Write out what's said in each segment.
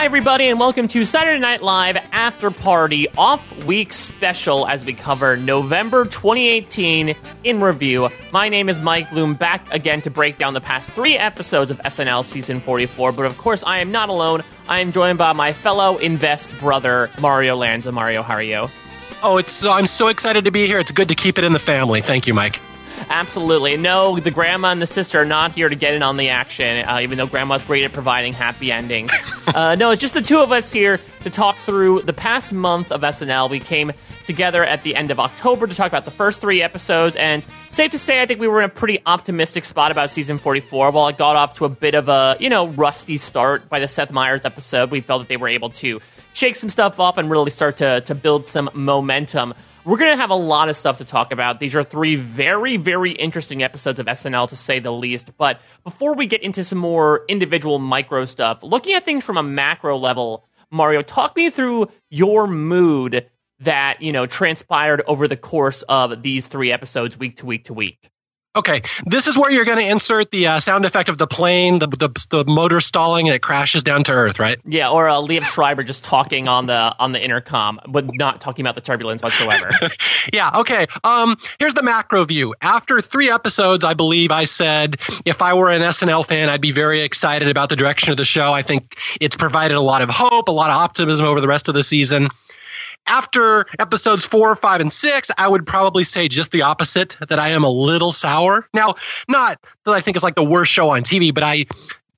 Hi, everybody, and welcome to Saturday Night Live After Party Off Week Special as we cover November 2018 in review. My name is Mike Bloom, back again to break down the past three episodes of SNL Season 44. But of course, I am not alone. I am joined by my fellow Invest brother, Mario Lanza. Mario, how are you? Oh, it's uh, I'm so excited to be here. It's good to keep it in the family. Thank you, Mike. Absolutely. No, the grandma and the sister are not here to get in on the action, uh, even though grandma's great at providing happy endings. uh, no, it's just the two of us here to talk through the past month of SNL. We came together at the end of October to talk about the first three episodes, and safe to say, I think we were in a pretty optimistic spot about season 44. While it got off to a bit of a, you know, rusty start by the Seth Meyers episode, we felt that they were able to shake some stuff off and really start to, to build some momentum. We're going to have a lot of stuff to talk about. These are three very, very interesting episodes of SNL, to say the least. But before we get into some more individual micro stuff, looking at things from a macro level, Mario, talk me through your mood that, you know, transpired over the course of these three episodes, week to week to week. Okay, this is where you're going to insert the uh, sound effect of the plane, the, the, the motor stalling, and it crashes down to Earth, right? Yeah, or uh, Liev Schreiber just talking on the on the intercom, but not talking about the turbulence whatsoever. yeah. Okay. Um. Here's the macro view. After three episodes, I believe I said if I were an SNL fan, I'd be very excited about the direction of the show. I think it's provided a lot of hope, a lot of optimism over the rest of the season. After episodes four, five, and six, I would probably say just the opposite that I am a little sour. Now, not that I think it's like the worst show on TV, but I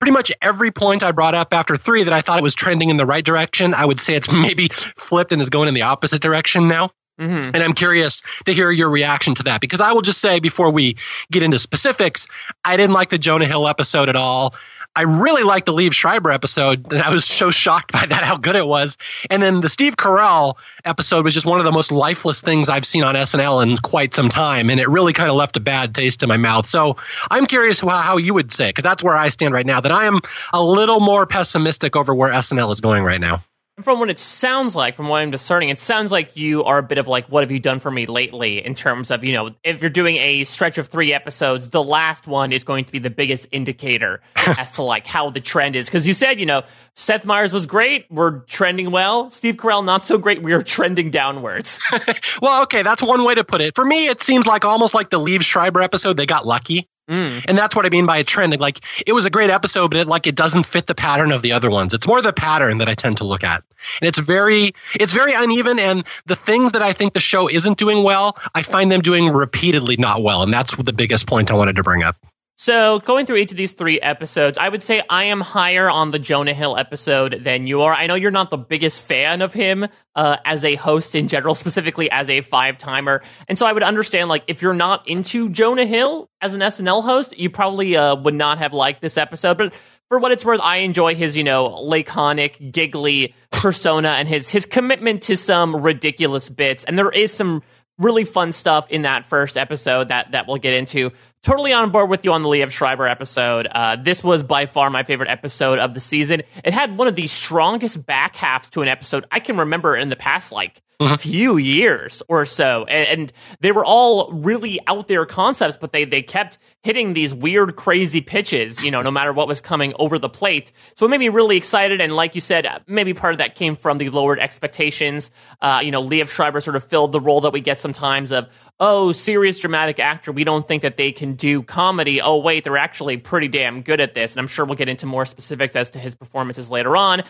pretty much every point I brought up after three that I thought it was trending in the right direction, I would say it's maybe flipped and is going in the opposite direction now. Mm-hmm. And I'm curious to hear your reaction to that because I will just say before we get into specifics, I didn't like the Jonah Hill episode at all. I really liked the Liev Schreiber episode, and I was so shocked by that how good it was. And then the Steve Carell episode was just one of the most lifeless things I've seen on SNL in quite some time, and it really kind of left a bad taste in my mouth. So I'm curious how, you would say, because that's where I stand right now. That I am a little more pessimistic over where SNL is going right now from what it sounds like, from what I'm discerning, it sounds like you are a bit of like, what have you done for me lately? In terms of, you know, if you're doing a stretch of three episodes, the last one is going to be the biggest indicator as to like how the trend is. Because you said, you know, Seth Meyers was great, we're trending well. Steve Carell not so great, we are trending downwards. well, okay, that's one way to put it. For me, it seems like almost like the Liev Schreiber episode, they got lucky. Mm. And that's what I mean by a trend. Like it was a great episode, but it like it doesn't fit the pattern of the other ones. It's more the pattern that I tend to look at. And it's very it's very uneven and the things that I think the show isn't doing well, I find them doing repeatedly not well. And that's the biggest point I wanted to bring up. So, going through each of these three episodes, I would say I am higher on the Jonah Hill episode than you are. I know you're not the biggest fan of him uh, as a host in general, specifically as a five timer. And so I would understand, like, if you're not into Jonah Hill as an SNL host, you probably uh, would not have liked this episode. But for what it's worth, I enjoy his, you know, laconic, giggly persona and his his commitment to some ridiculous bits. And there is some really fun stuff in that first episode that that we'll get into. Totally on board with you on the Liev Schreiber episode. Uh, this was by far my favorite episode of the season. It had one of the strongest back halves to an episode I can remember in the past, like. Few years or so, and, and, they were all really out there concepts, but they they kept hitting these weird, crazy pitches. You know, no matter what was coming over the plate, so it made me really excited. And like you said, maybe part of that came from the lowered expectations. Uh, you know, Liev Schreiber sort of filled the role that we get sometimes of oh, serious dramatic actor. We don't think that they can do comedy. Oh, wait, they're actually pretty damn good at this. And I'm sure we'll get into more specifics as to his performances later on.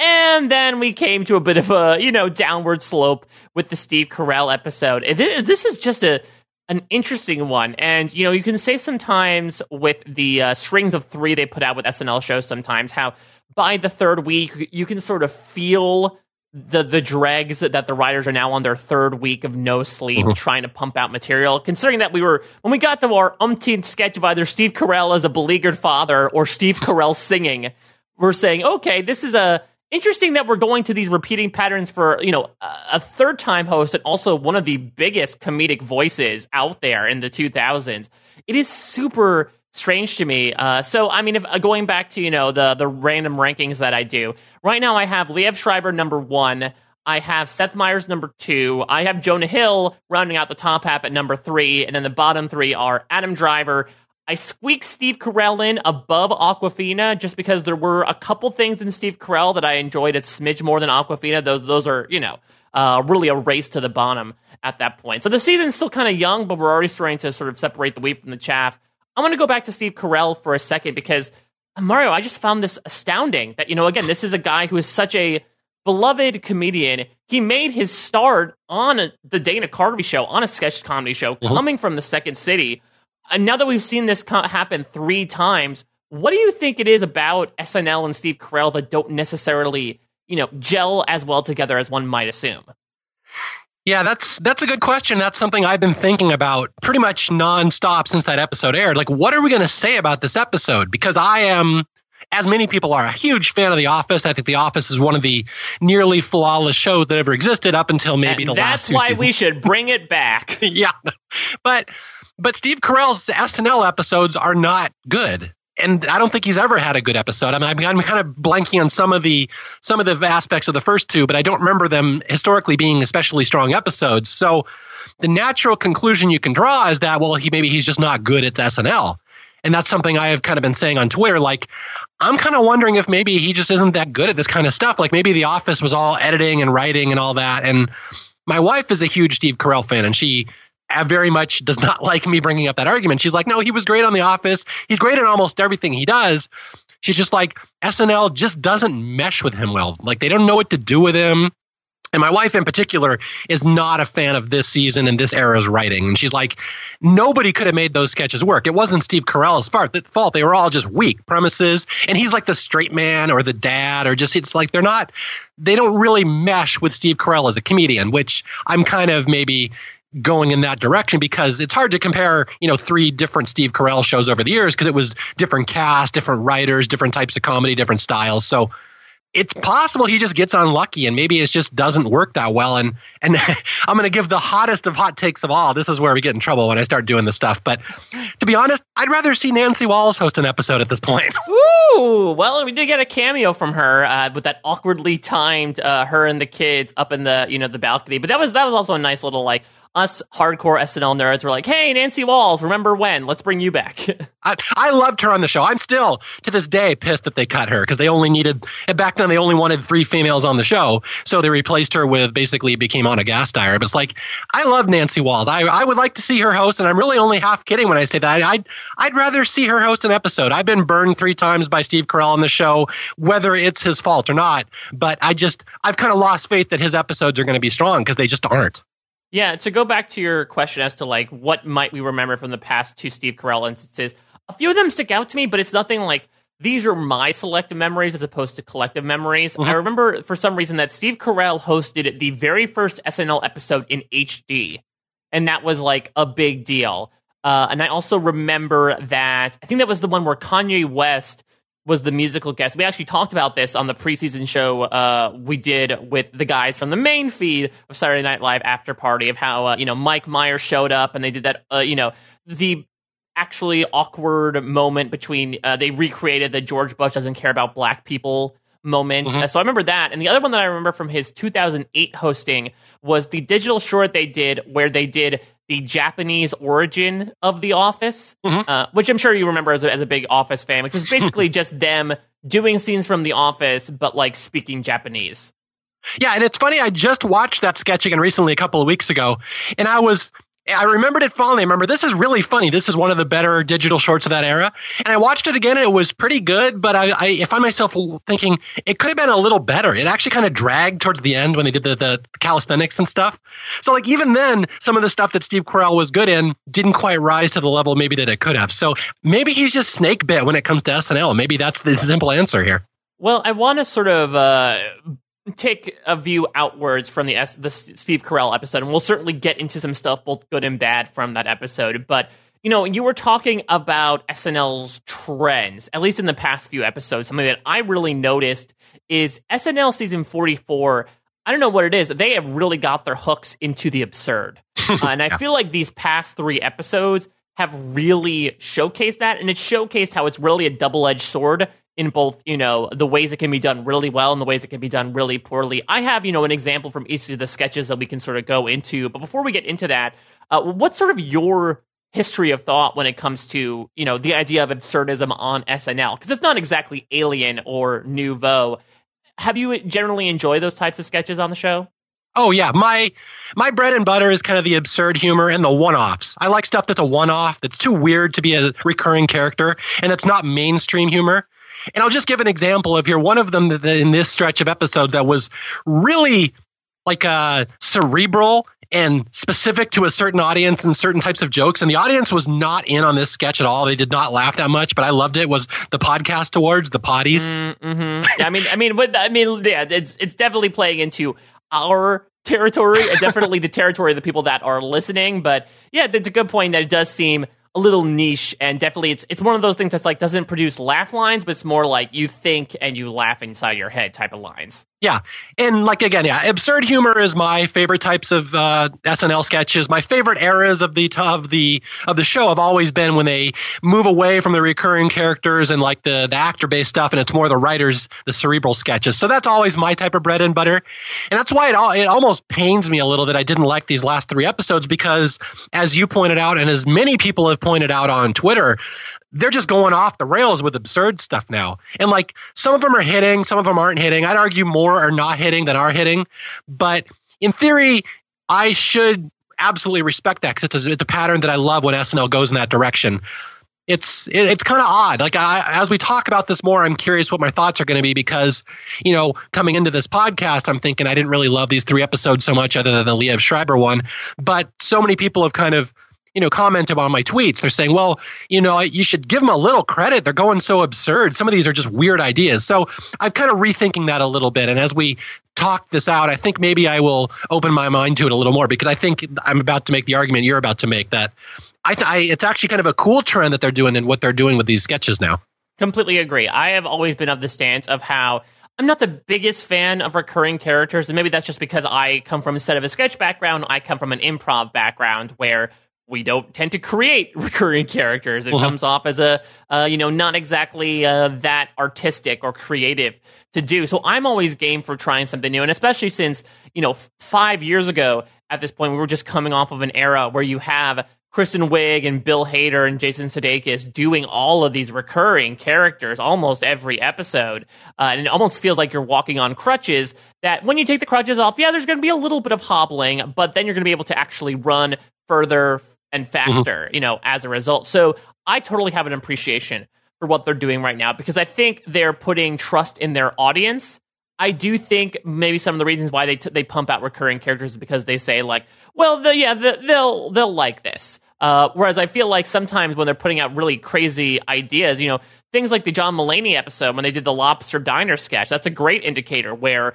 And then we came to a bit of a, you know, downward slope with the Steve Carell episode. This, this was just a an interesting one. And, you know, you can say sometimes with the uh, strings of three they put out with SNL shows sometimes how by the third week you can sort of feel the the dregs that the writers are now on their third week of no sleep mm-hmm. trying to pump out material considering that we were when we got to our umpteenth sketch of either steve carell as a beleaguered father or steve carell singing we're saying okay this is a interesting that we're going to these repeating patterns for you know a third time host and also one of the biggest comedic voices out there in the 2000s it is super strange to me uh, so i mean if uh, going back to you know the the random rankings that i do right now i have liev schreiber number one I have Seth Meyers number two. I have Jonah Hill rounding out the top half at number three. And then the bottom three are Adam Driver, I squeaked Steve Carell in above Awkwafina just because there were a couple things in Steve Carell that I enjoyed a smidge more than Awkwafina. Those those are you know uh, really a race to the bottom at that point. So the season's still kind of young, but we're already starting to sort of separate the wheat from the chaff. I'm going to go back to Steve Carell for a second because Mario, I just found this astounding that you know again this is a guy who is such a beloved comedian. He made his start on a, the Dana Carvey show, on a sketch comedy show, mm-hmm. coming from the Second City. And now that we've seen this happen three times, what do you think it is about SNL and Steve Carell that don't necessarily, you know, gel as well together as one might assume? Yeah, that's that's a good question. That's something I've been thinking about pretty much nonstop since that episode aired. Like, what are we going to say about this episode? Because I am as many people are, a huge fan of The Office. I think The Office is one of the nearly flawless shows that ever existed up until maybe and the last That's why we should bring it back. yeah. But but Steve Carell's SNL episodes are not good. And I don't think he's ever had a good episode. I mean, I'm kind of blanking on some of the some of the aspects of the first two, but I don't remember them historically being especially strong episodes. So the natural conclusion you can draw is that well, he maybe he's just not good at SNL. And that's something I have kind of been saying on Twitter. Like, I'm kind of wondering if maybe he just isn't that good at this kind of stuff. Like, maybe The Office was all editing and writing and all that. And my wife is a huge Steve Carell fan, and she very much does not like me bringing up that argument. She's like, no, he was great on The Office. He's great in almost everything he does. She's just like, SNL just doesn't mesh with him well. Like, they don't know what to do with him. And my wife in particular is not a fan of this season and this era's writing. And she's like, nobody could have made those sketches work. It wasn't Steve Carell's fault. They were all just weak premises. And he's like the straight man or the dad or just, it's like they're not, they don't really mesh with Steve Carell as a comedian, which I'm kind of maybe going in that direction because it's hard to compare, you know, three different Steve Carell shows over the years because it was different cast, different writers, different types of comedy, different styles. So it's possible he just gets unlucky and maybe it just doesn't work that well. And and I'm going to give the hottest of hot takes of all. This is where we get in trouble when I start doing this stuff. But to be honest, I'd rather see Nancy Walls host an episode at this point. Ooh, well, we did get a cameo from her uh, with that awkwardly timed uh, her and the kids up in the you know the balcony. But that was that was also a nice little like us hardcore SNL nerds were like, "Hey, Nancy Walls, remember when? Let's bring you back." I, I loved her on the show. I'm still to this day pissed that they cut her because they only needed back then they only wanted three females on the show, so they replaced her with basically became Ana gas Gasteyer. But it's like I love Nancy Walls. I I would like to see her host, and I'm really only half kidding when I say that. I, I'd I'd rather see her host an episode. I've been burned three times by Steve Carell on the show, whether it's his fault or not. But I just I've kind of lost faith that his episodes are going to be strong because they just aren't. Yeah, to go back to your question as to like what might we remember from the past two Steve Carell instances, a few of them stick out to me, but it's nothing like these are my selective memories as opposed to collective memories. Mm-hmm. I remember for some reason that Steve Carell hosted the very first SNL episode in HD, and that was like a big deal. Uh, and I also remember that I think that was the one where Kanye West was the musical guest. We actually talked about this on the preseason show uh, we did with the guys from the main feed of Saturday Night Live After Party of how uh, you know Mike Myers showed up and they did that. Uh, you know the actually awkward moment between uh, they recreated the George Bush doesn't care about black people moment. Mm-hmm. so I remember that. And the other one that I remember from his 2008 hosting was the digital short they did where they did the Japanese origin of The Office, mm-hmm. uh, which I'm sure you remember as a, as a big Office fan, which is basically just them doing scenes from The Office, but like speaking Japanese. Yeah, and it's funny. I just watched that sketch again recently, a couple of weeks ago, and I was I remembered it fondly. I remember this is really funny. This is one of the better digital shorts of that era. And I watched it again and it was pretty good, but I, I find myself thinking it could have been a little better. It actually kind of dragged towards the end when they did the, the calisthenics and stuff. So like even then, some of the stuff that Steve Carell was good in didn't quite rise to the level maybe that it could have. So maybe he's just snake bit when it comes to SNL. Maybe that's the simple answer here. Well, I want to sort of uh, take a view outwards from the S- the Steve Carell episode, and we'll certainly get into some stuff, both good and bad, from that episode. But you know, you were talking about SNL's trends, at least in the past few episodes. Something that I really noticed is SNL season forty four. I don't know what it is. They have really got their hooks into the absurd, uh, and I feel like these past three episodes have really showcased that, and it showcased how it's really a double edged sword in both, you know, the ways it can be done really well and the ways it can be done really poorly. I have, you know, an example from each of the sketches that we can sort of go into. But before we get into that, uh, what's sort of your history of thought when it comes to you know the idea of absurdism on SNL because it's not exactly alien or nouveau. Have you generally enjoyed those types of sketches on the show? Oh yeah, my my bread and butter is kind of the absurd humor and the one-offs. I like stuff that's a one-off that's too weird to be a recurring character and that's not mainstream humor. And I'll just give an example of here one of them in this stretch of episodes that was really like uh, cerebral and specific to a certain audience and certain types of jokes. And the audience was not in on this sketch at all. They did not laugh that much, but I loved it. Was the podcast awards, the potties? Mm-hmm. Yeah, I mean, I mean, I mean, yeah, it's it's definitely playing into our territory, definitely the territory of the people that are listening. But yeah, it's a good point that it does seem a little niche and definitely it's it's one of those things that's like doesn't produce laugh lines but it's more like you think and you laugh inside your head type of lines yeah. And like again yeah absurd humor is my favorite types of uh, snl sketches. My favorite eras of the of the of the show have always been when they move away from the recurring characters and like the the actor based stuff and it's more the writers the cerebral sketches. So that's always my type of bread and butter. And that's why it all it almost pains me a little that i didn't like these last three episodes because as you pointed out and as many people have pointed out on Twitter, they're just going off the rails with absurd stuff now. And like some of them are hitting, some of them aren't hitting. I'd argue more are not hitting than are hitting. But in theory, I should absolutely respect that because it's a, it's a pattern that I love when SNL goes in that direction. It's it, it's kind of odd. Like I, as we talk about this more, I'm curious what my thoughts are going to be because you know coming into this podcast, I'm thinking I didn't really love these three episodes so much, other than the Liev Schreiber one. But so many people have kind of you know, commented on my tweets. They're saying, well, you know, you should give them a little credit. They're going so absurd. Some of these are just weird ideas. So I'm kind of rethinking that a little bit. And as we talk this out, I think maybe I will open my mind to it a little more because I think I'm about to make the argument you're about to make that I, th- I it's actually kind of a cool trend that they're doing and what they're doing with these sketches now. Completely agree. I have always been of the stance of how I'm not the biggest fan of recurring characters, and maybe that's just because I come from instead of a sketch background, I come from an improv background where we don't tend to create recurring characters. It uh-huh. comes off as a, uh, you know, not exactly uh, that artistic or creative to do. So I'm always game for trying something new. And especially since, you know, f- five years ago at this point, we were just coming off of an era where you have Kristen Wiig and Bill Hader and Jason Sudeikis doing all of these recurring characters almost every episode. Uh, and it almost feels like you're walking on crutches that when you take the crutches off, yeah, there's going to be a little bit of hobbling, but then you're going to be able to actually run further and faster, mm-hmm. you know, as a result. So I totally have an appreciation for what they're doing right now because I think they're putting trust in their audience. I do think maybe some of the reasons why they t- they pump out recurring characters is because they say like, well, the, yeah, the, they'll they'll like this. Uh, whereas I feel like sometimes when they're putting out really crazy ideas, you know, things like the John Mulaney episode when they did the lobster diner sketch, that's a great indicator where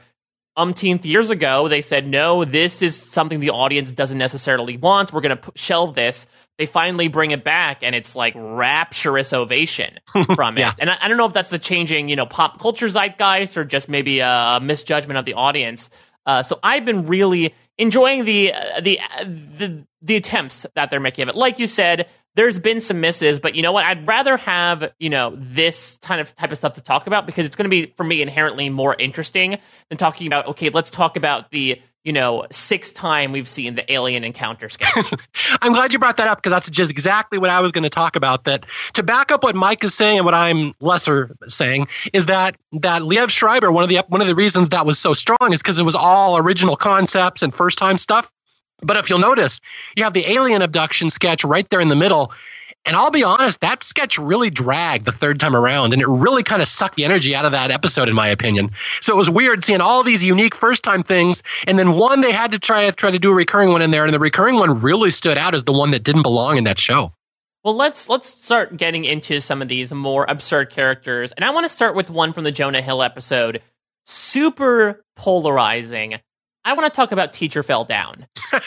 umpteenth years ago, they said, no, this is something the audience doesn't necessarily want. We're going to shelve this. They finally bring it back, and it's like rapturous ovation from yeah. it. And I, I, don't know if that's the changing, you know, pop culture zeitgeist or just maybe a misjudgment of the audience. Uh, so I've been really enjoying the, uh, the uh, the the attempts that they're making of it. Like you said, there's been some misses, but you know what? I'd rather have, you know, this kind of type of stuff to talk about because it's going to be, for me, inherently more interesting than talking about, okay, let's talk about the, you know, sixth time we've seen the alien encounter sketch. I'm glad you brought that up because that's just exactly what I was going to talk about. That to back up what Mike is saying and what I'm lesser saying is that that Liev Schreiber, one of the one of the reasons that was so strong is because it was all original concepts and first time stuff. But if you'll notice, you have the alien abduction sketch right there in the middle. And I'll be honest, that sketch really dragged the third time around, and it really kind of sucked the energy out of that episode, in my opinion. So it was weird seeing all these unique first time things, and then one they had to try try to do a recurring one in there, and the recurring one really stood out as the one that didn't belong in that show. Well, let's let's start getting into some of these more absurd characters, and I want to start with one from the Jonah Hill episode. Super polarizing. I want to talk about Teacher Fell Down. oh,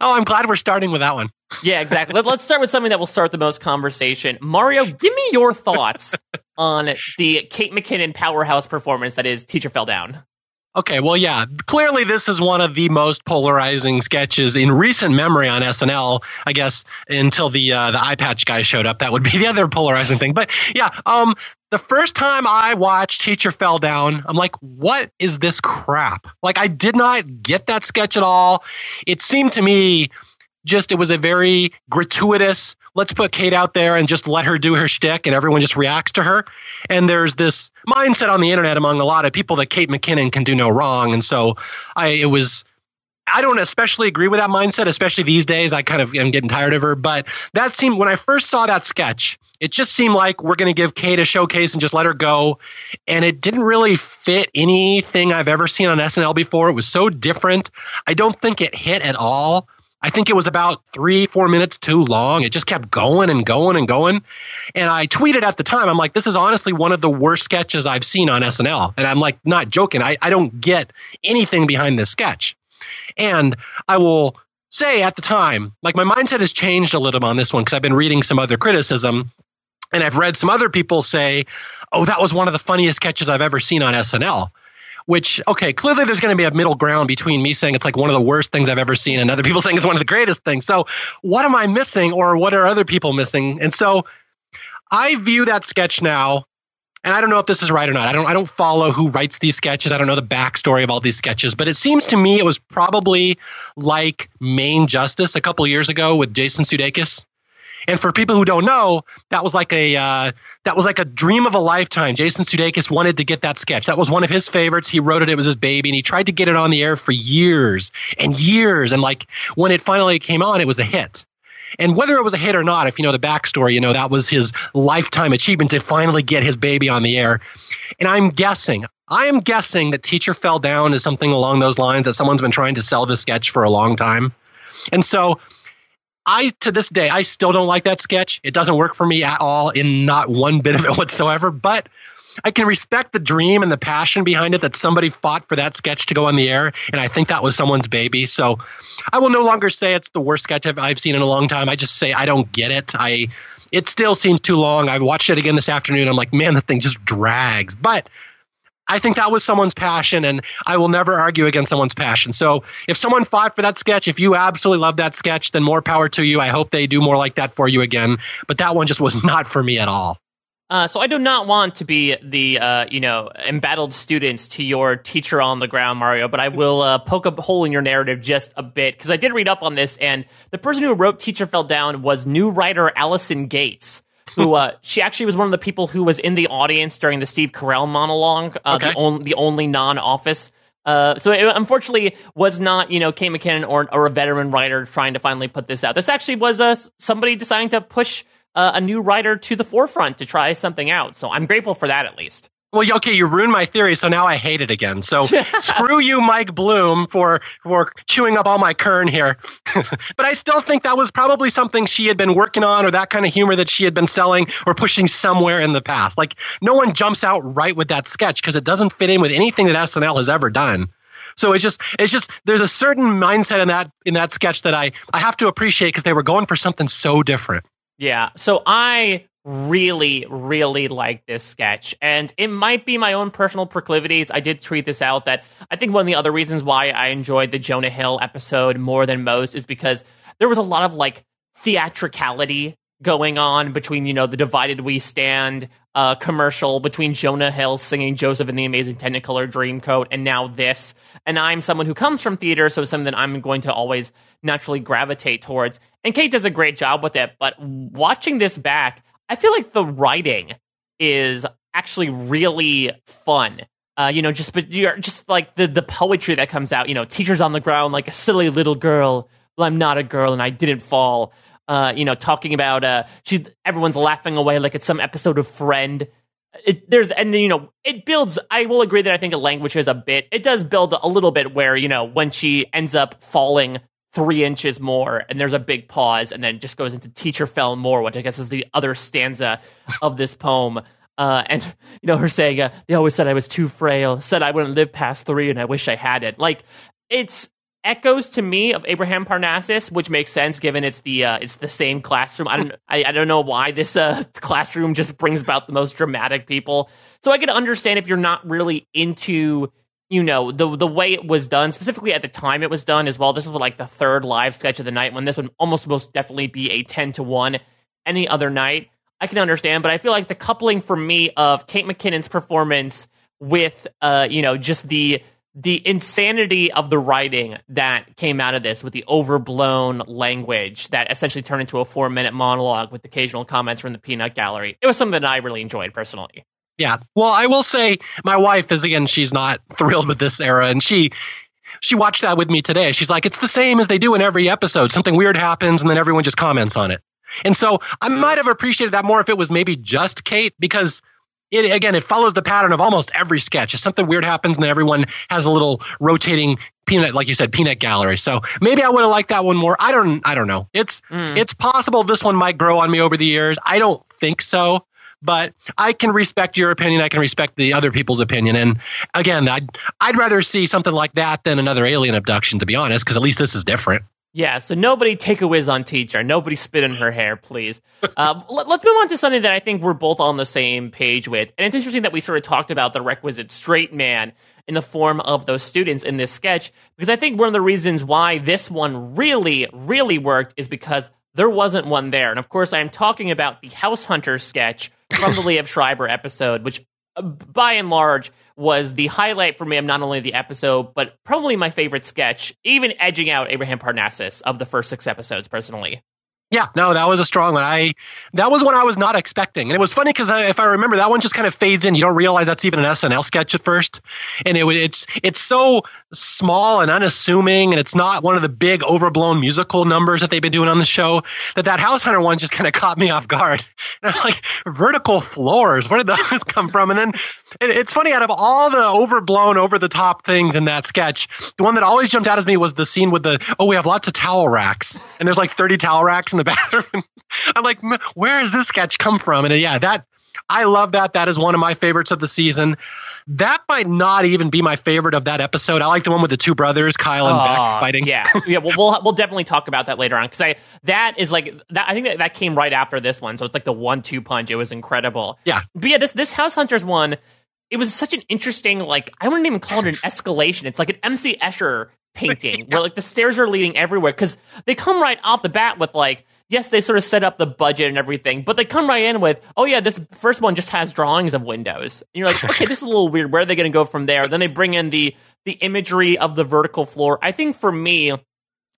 I'm glad we're starting with that one. yeah, exactly. Let's start with something that will start the most conversation. Mario, give me your thoughts on the Kate McKinnon powerhouse performance that is Teacher Fell Down. Okay, well, yeah, clearly this is one of the most polarizing sketches in recent memory on SNL. I guess until the uh, the eye patch guy showed up, that would be the other polarizing thing. But yeah, um, the first time I watched Teacher Fell Down, I'm like, what is this crap? Like, I did not get that sketch at all. It seemed to me just it was a very gratuitous let's put Kate out there and just let her do her shtick, and everyone just reacts to her. And there's this mindset on the internet among a lot of people that Kate McKinnon can do no wrong, and so I it was. I don't especially agree with that mindset, especially these days. I kind of am getting tired of her. But that seemed when I first saw that sketch, it just seemed like we're going to give Kate a showcase and just let her go. And it didn't really fit anything I've ever seen on SNL before. It was so different. I don't think it hit at all. I think it was about three, four minutes too long. It just kept going and going and going. And I tweeted at the time, I'm like, this is honestly one of the worst sketches I've seen on SNL. And I'm like, not joking. I, I don't get anything behind this sketch. And I will say at the time, like my mindset has changed a little on this one because I've been reading some other criticism. And I've read some other people say, oh, that was one of the funniest sketches I've ever seen on SNL which okay clearly there's going to be a middle ground between me saying it's like one of the worst things i've ever seen and other people saying it's one of the greatest things. So what am i missing or what are other people missing? And so i view that sketch now and i don't know if this is right or not. I don't i don't follow who writes these sketches. I don't know the backstory of all these sketches but it seems to me it was probably like Maine Justice a couple years ago with jason sudeikis and for people who don't know, that was like a uh, that was like a dream of a lifetime. Jason Sudeikis wanted to get that sketch. That was one of his favorites. He wrote it. It was his baby, and he tried to get it on the air for years and years. And like when it finally came on, it was a hit. And whether it was a hit or not, if you know the backstory, you know that was his lifetime achievement to finally get his baby on the air. And I'm guessing, I am guessing that Teacher Fell Down is something along those lines that someone's been trying to sell the sketch for a long time. And so I to this day I still don't like that sketch. It doesn't work for me at all in not one bit of it whatsoever, but I can respect the dream and the passion behind it that somebody fought for that sketch to go on the air, and I think that was someone's baby. So I will no longer say it's the worst sketch I've, I've seen in a long time. I just say I don't get it. I it still seems too long. I watched it again this afternoon. I'm like, man, this thing just drags. But I think that was someone's passion, and I will never argue against someone's passion. So if someone fought for that sketch, if you absolutely love that sketch, then more power to you. I hope they do more like that for you again. But that one just was not for me at all. Uh, so I do not want to be the uh, you know embattled students to your teacher on the ground, Mario. But I will uh, poke a hole in your narrative just a bit because I did read up on this, and the person who wrote "Teacher Fell Down" was new writer Alison Gates who uh, she actually was one of the people who was in the audience during the Steve Carell monologue, uh, okay. the, on, the only non-office. Uh, so it unfortunately was not, you know, Kate McKinnon or, or a veteran writer trying to finally put this out. This actually was uh, somebody deciding to push uh, a new writer to the forefront to try something out. So I'm grateful for that at least. Well, okay, you ruined my theory, so now I hate it again. So screw you, Mike Bloom, for for chewing up all my kern here. but I still think that was probably something she had been working on, or that kind of humor that she had been selling or pushing somewhere in the past. Like no one jumps out right with that sketch because it doesn't fit in with anything that SNL has ever done. So it's just it's just there's a certain mindset in that in that sketch that I I have to appreciate because they were going for something so different. Yeah. So I really, really like this sketch. And it might be my own personal proclivities. I did tweet this out that I think one of the other reasons why I enjoyed the Jonah Hill episode more than most is because there was a lot of like theatricality going on between, you know, the divided we stand uh, commercial between Jonah Hill singing Joseph and the Amazing Technicolor Dreamcoat and now this. And I'm someone who comes from theater, so something that I'm going to always naturally gravitate towards. And Kate does a great job with it, but watching this back, I feel like the writing is actually really fun. Uh, you know, just but you're just like the the poetry that comes out. You know, teachers on the ground like a silly little girl. Well, I'm not a girl and I didn't fall. Uh, you know, talking about uh, she everyone's laughing away like it's some episode of Friend. It, there's and you know it builds. I will agree that I think it languishes a bit. It does build a little bit where you know when she ends up falling three inches more, and there's a big pause, and then just goes into teacher fell more, which I guess is the other stanza of this poem. Uh, and you know her saying, uh, "They always said I was too frail, said I wouldn't live past three, and I wish I had it." Like it's echoes to me of Abraham Parnassus, which makes sense given it's the uh, it's the same classroom. I don't I, I don't know why this uh, classroom just brings about the most dramatic people. So I can understand if you're not really into you know the the way it was done specifically at the time it was done as well this was like the third live sketch of the night when this would almost most definitely be a 10 to 1 any other night i can understand but i feel like the coupling for me of kate mckinnon's performance with uh you know just the the insanity of the writing that came out of this with the overblown language that essentially turned into a four minute monologue with occasional comments from the peanut gallery. It was something that I really enjoyed personally. Yeah. Well, I will say my wife is again, she's not thrilled with this era and she she watched that with me today. She's like, it's the same as they do in every episode. Something weird happens and then everyone just comments on it. And so I might have appreciated that more if it was maybe just Kate because it again it follows the pattern of almost every sketch. If something weird happens and everyone has a little rotating peanut, like you said, peanut gallery. So maybe I would have liked that one more. I don't I don't know. It's mm. it's possible this one might grow on me over the years. I don't think so. But I can respect your opinion. I can respect the other people's opinion. And again, I'd I'd rather see something like that than another alien abduction, to be honest, because at least this is different. Yeah, so nobody take a whiz on teacher. Nobody spit in her hair, please. Um, let, us move on to something that I think we're both on the same page with. And it's interesting that we sort of talked about the requisite straight man in the form of those students in this sketch, because I think one of the reasons why this one really, really worked is because there wasn't one there. And of course, I'm talking about the House Hunter sketch from the Liev Schreiber episode, which uh, by and large was the highlight for me of not only the episode, but probably my favorite sketch, even edging out Abraham Parnassus of the first six episodes personally. Yeah, no, that was a strong one. I that was one I was not expecting, and it was funny because if I remember, that one just kind of fades in. You don't realize that's even an SNL sketch at first, and it it's it's so small and unassuming, and it's not one of the big overblown musical numbers that they've been doing on the show. That that House Hunter one just kind of caught me off guard. And I'm like, vertical floors, where did those come from? And then it, it's funny, out of all the overblown, over the top things in that sketch, the one that always jumped out at me was the scene with the oh, we have lots of towel racks, and there's like 30 towel racks in the bathroom. I'm like, where does this sketch come from? And uh, yeah, that I love that. That is one of my favorites of the season. That might not even be my favorite of that episode. I like the one with the two brothers, Kyle and uh, Beck, fighting. Yeah, yeah. Well, we'll we'll definitely talk about that later on because I that is like that. I think that, that came right after this one, so it's like the one-two punch. It was incredible. Yeah, but yeah, this this House Hunters one. It was such an interesting, like I wouldn't even call it an escalation. It's like an MC Escher painting yeah. where like the stairs are leading everywhere because they come right off the bat with like yes, they sort of set up the budget and everything, but they come right in with, oh yeah, this first one just has drawings of windows. And you're like, okay, this is a little weird. Where are they going to go from there? Then they bring in the the imagery of the vertical floor. I think for me,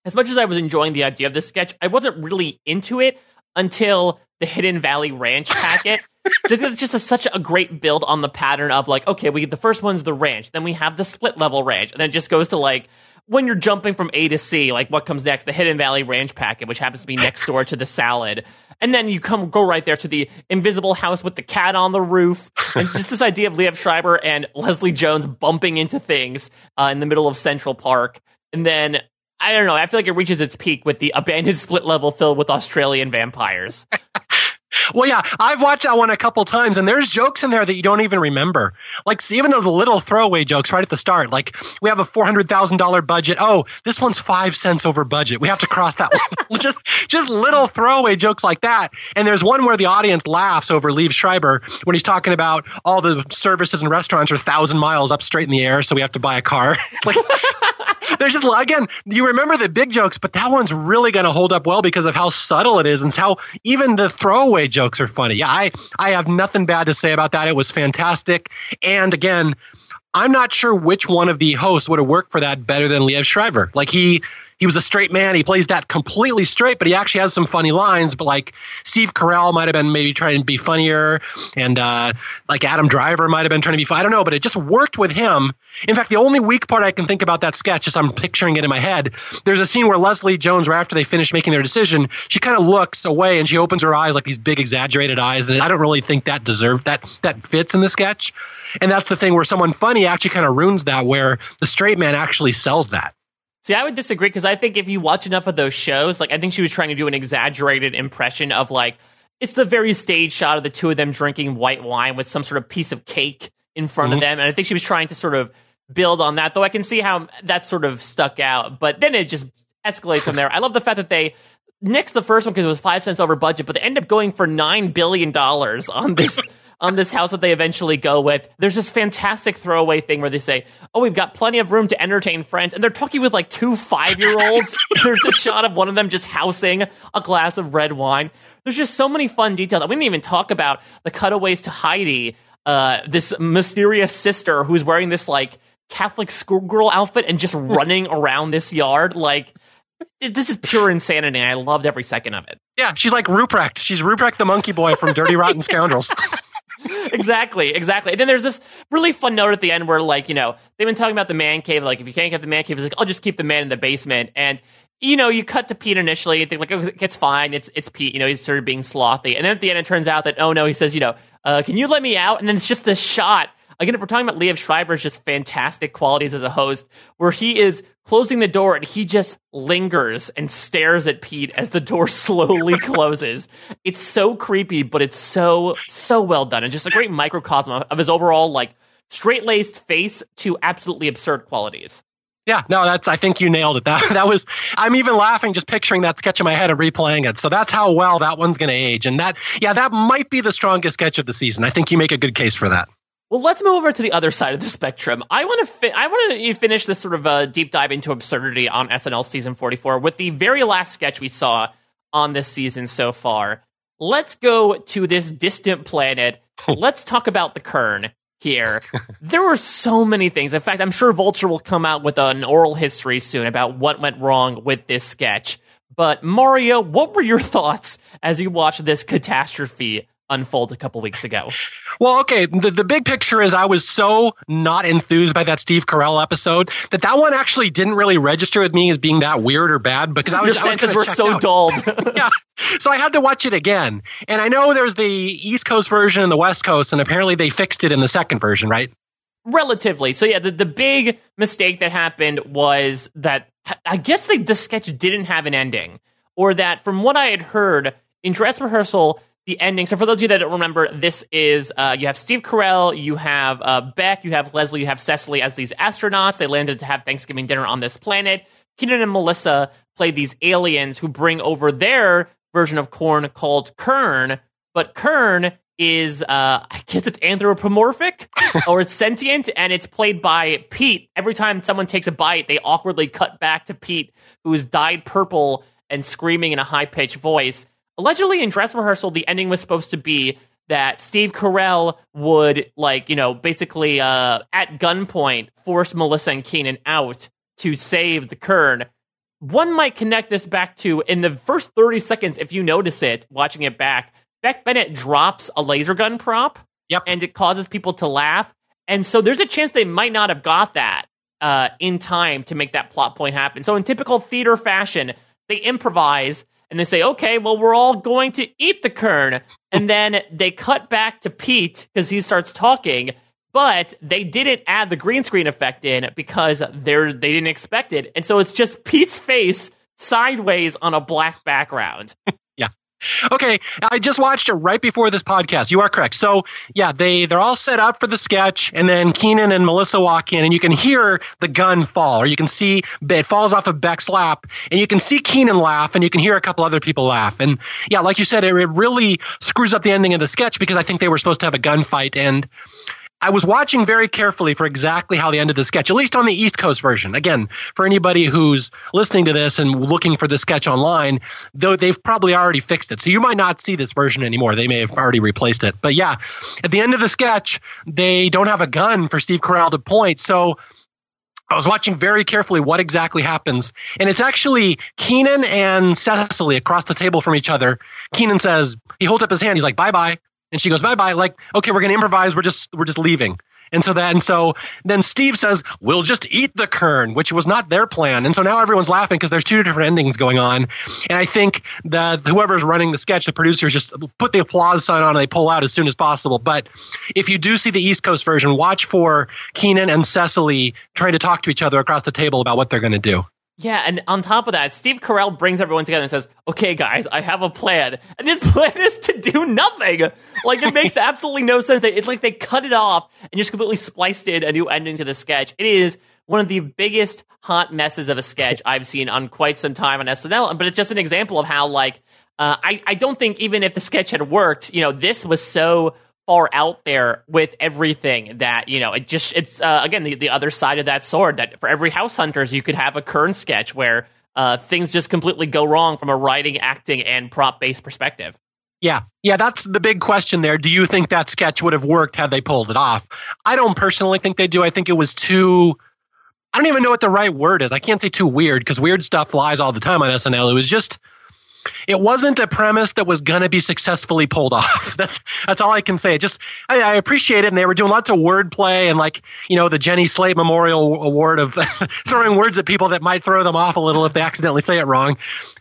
as much as I was enjoying the idea of this sketch, I wasn't really into it until the Hidden Valley Ranch packet. so I think it's just a, such a great build on the pattern of like, okay, we the first one's the ranch, then we have the split level ranch, and then it just goes to like when you're jumping from A to C, like what comes next? The Hidden Valley Ranch packet, which happens to be next door to the salad. And then you come go right there to the invisible house with the cat on the roof. And it's just this idea of Liev Schreiber and Leslie Jones bumping into things uh, in the middle of Central Park. And then I don't know. I feel like it reaches its peak with the abandoned split level filled with Australian vampires. Well, yeah, I've watched that one a couple times, and there's jokes in there that you don't even remember. Like, even though the little throwaway jokes right at the start, like we have a four hundred thousand dollar budget. Oh, this one's five cents over budget. We have to cross that one. just, just little throwaway jokes like that. And there's one where the audience laughs over Liev Schreiber when he's talking about all the services and restaurants are thousand miles up straight in the air, so we have to buy a car. like, there's just again, you remember the big jokes, but that one's really going to hold up well because of how subtle it is and how even the throwaway jokes are funny. Yeah, I I have nothing bad to say about that. It was fantastic, and again. I'm not sure which one of the hosts would have worked for that better than Liev Schreiber. Like he he was a straight man. He plays that completely straight, but he actually has some funny lines. But like Steve Carell might have been maybe trying to be funnier, and uh, like Adam Driver might have been trying to be. Fun. I don't know, but it just worked with him. In fact, the only weak part I can think about that sketch is I'm picturing it in my head. There's a scene where Leslie Jones, right after they finish making their decision, she kind of looks away and she opens her eyes like these big exaggerated eyes, and I don't really think that deserved that that fits in the sketch. And that's the thing where someone funny actually kind of ruins that, where the straight man actually sells that. See, I would disagree because I think if you watch enough of those shows, like I think she was trying to do an exaggerated impression of like it's the very stage shot of the two of them drinking white wine with some sort of piece of cake in front mm-hmm. of them, and I think she was trying to sort of build on that. Though I can see how that sort of stuck out, but then it just escalates from there. I love the fact that they nixed the first one because it was five cents over budget, but they end up going for nine billion dollars on this on this house that they eventually go with. There's this fantastic throwaway thing where they say, "Oh, we've got plenty of room to entertain friends," and they're talking with like two five year olds. There's a shot of one of them just housing a glass of red wine. There's just so many fun details. We didn't even talk about the cutaways to Heidi, uh, this mysterious sister who's wearing this like Catholic schoolgirl outfit and just running around this yard. Like, this is pure insanity. And I loved every second of it. Yeah, she's like Ruprecht. She's Ruprecht the monkey boy from Dirty Rotten Scoundrels. exactly, exactly. And then there's this really fun note at the end where, like, you know, they've been talking about the man cave. Like, if you can't get the man cave, it's like, I'll just keep the man in the basement. And you know, you cut to Pete initially, you think like, it's fine, it's it's Pete, you know, he's sort of being slothy, and then at the end, it turns out that oh no, he says, you know, uh, can you let me out? And then it's just this shot. Again, if we're talking about Liev Schreiber's just fantastic qualities as a host, where he is closing the door and he just lingers and stares at Pete as the door slowly closes. It's so creepy, but it's so so well done and just a great microcosm of his overall like straight laced face to absolutely absurd qualities. Yeah, no, that's. I think you nailed it. That that was. I'm even laughing just picturing that sketch in my head and replaying it. So that's how well that one's going to age. And that, yeah, that might be the strongest sketch of the season. I think you make a good case for that. Well, let's move over to the other side of the spectrum. I want to fi- I want to finish this sort of uh, deep dive into absurdity on SNL season 44 with the very last sketch we saw on this season so far. Let's go to this distant planet. let's talk about the Kern here. there were so many things. In fact, I'm sure Vulture will come out with an oral history soon about what went wrong with this sketch. But Mario, what were your thoughts as you watched this catastrophe unfold a couple weeks ago? Well, okay. The, the big picture is I was so not enthused by that Steve Carell episode that that one actually didn't really register with me as being that weird or bad because I was, Your senses were so out. dulled. yeah. So I had to watch it again. And I know there's the East Coast version and the West Coast, and apparently they fixed it in the second version, right? Relatively. So yeah, the, the big mistake that happened was that I guess the, the sketch didn't have an ending. Or that from what I had heard in dress rehearsal, the ending. So for those of you that don't remember, this is uh, you have Steve Carell, you have uh, Beck, you have Leslie, you have Cecily as these astronauts. They landed to have Thanksgiving dinner on this planet. Kenan and Melissa play these aliens who bring over their version of corn called Kern, but Kern is uh I guess it's anthropomorphic or it's sentient and it's played by Pete. Every time someone takes a bite, they awkwardly cut back to Pete, who is dyed purple and screaming in a high pitched voice. Allegedly in dress rehearsal, the ending was supposed to be that Steve Carell would like, you know, basically uh at gunpoint force Melissa and Kenan out to save the Kern one might connect this back to in the first 30 seconds, if you notice it watching it back, Beck Bennett drops a laser gun prop. Yep. And it causes people to laugh. And so there's a chance they might not have got that uh, in time to make that plot point happen. So in typical theater fashion, they improvise and they say, okay, well, we're all going to eat the kern. And then they cut back to Pete because he starts talking but they didn't add the green screen effect in because they're they didn't expect it, and so it's just Pete's face sideways on a black background. Okay, I just watched it right before this podcast. You are correct. So yeah, they they're all set up for the sketch, and then Kenan and Melissa walk in, and you can hear the gun fall, or you can see it falls off of Beck's lap, and you can see Kenan laugh, and you can hear a couple other people laugh, and yeah, like you said, it, it really screws up the ending of the sketch because I think they were supposed to have a gunfight, and I was watching very carefully for exactly how the end of the sketch, at least on the East Coast version. Again, for anybody who's listening to this and looking for the sketch online, though they've probably already fixed it. So you might not see this version anymore. They may have already replaced it. But yeah, at the end of the sketch, they don't have a gun for Steve Carell to point. So I was watching very carefully what exactly happens. And it's actually Kenan and Cecily across the table from each other. Kenan says, he holds up his hand. He's like, bye bye. And she goes, bye bye. Like, okay, we're going to improvise. We're just, we're just leaving. And so then, so then Steve says, we'll just eat the kern, which was not their plan. And so now everyone's laughing because there's two different endings going on. And I think that whoever's running the sketch, the producers just put the applause sign on and they pull out as soon as possible. But if you do see the East Coast version, watch for Kenan and Cecily trying to talk to each other across the table about what they're going to do. Yeah, and on top of that, Steve Carell brings everyone together and says, "Okay, guys, I have a plan." And this plan is to do nothing. Like it makes absolutely no sense. It's like they cut it off and just completely spliced in a new ending to the sketch. It is one of the biggest hot messes of a sketch I've seen on quite some time on SNL. But it's just an example of how, like, uh, I I don't think even if the sketch had worked, you know, this was so far out there with everything that you know it just it's uh, again the, the other side of that sword that for every house hunters you could have a kern sketch where uh, things just completely go wrong from a writing acting and prop based perspective Yeah, yeah, that's the big question there. Do you think that sketch would have worked had they pulled it off? I don't personally think they do. I think it was too. I don't even know what the right word is. I can't say too weird because weird stuff flies all the time on SNL. It was just it wasn't a premise that was going to be successfully pulled off. That's that's all I can say. just I, I, appreciate it, and they were doing lots of wordplay and like you know the Jenny Slate Memorial Award of throwing words at people that might throw them off a little if they accidentally say it wrong.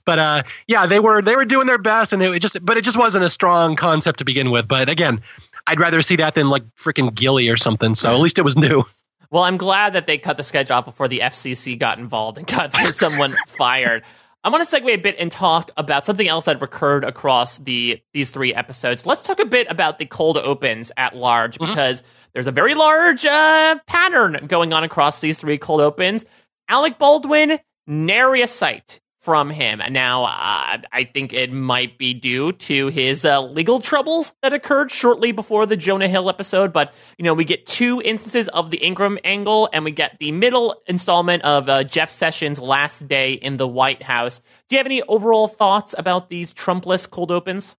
But uh, yeah, they were they were doing their best, and it just but it just wasn't a strong concept to begin with. But again, I'd rather see that than like freaking Gilly or something. So at least it was new. Well, I'm glad that they cut the sketch off before the FCC got involved and got someone fired. I want to segue a bit and talk about something else that recurred across the these three episodes. Let's talk a bit about the cold opens at large mm-hmm. because there's a very large uh, pattern going on across these three cold opens. Alec Baldwin, nary a sight from him. Now, uh, I think it might be due to his uh, legal troubles that occurred shortly before the Jonah Hill episode. But, you know, we get two instances of the Ingraham angle, and we get the middle installment of uh, Jeff Sessions' last day in the White House. Do you have any overall thoughts about these Trumpless cold opens?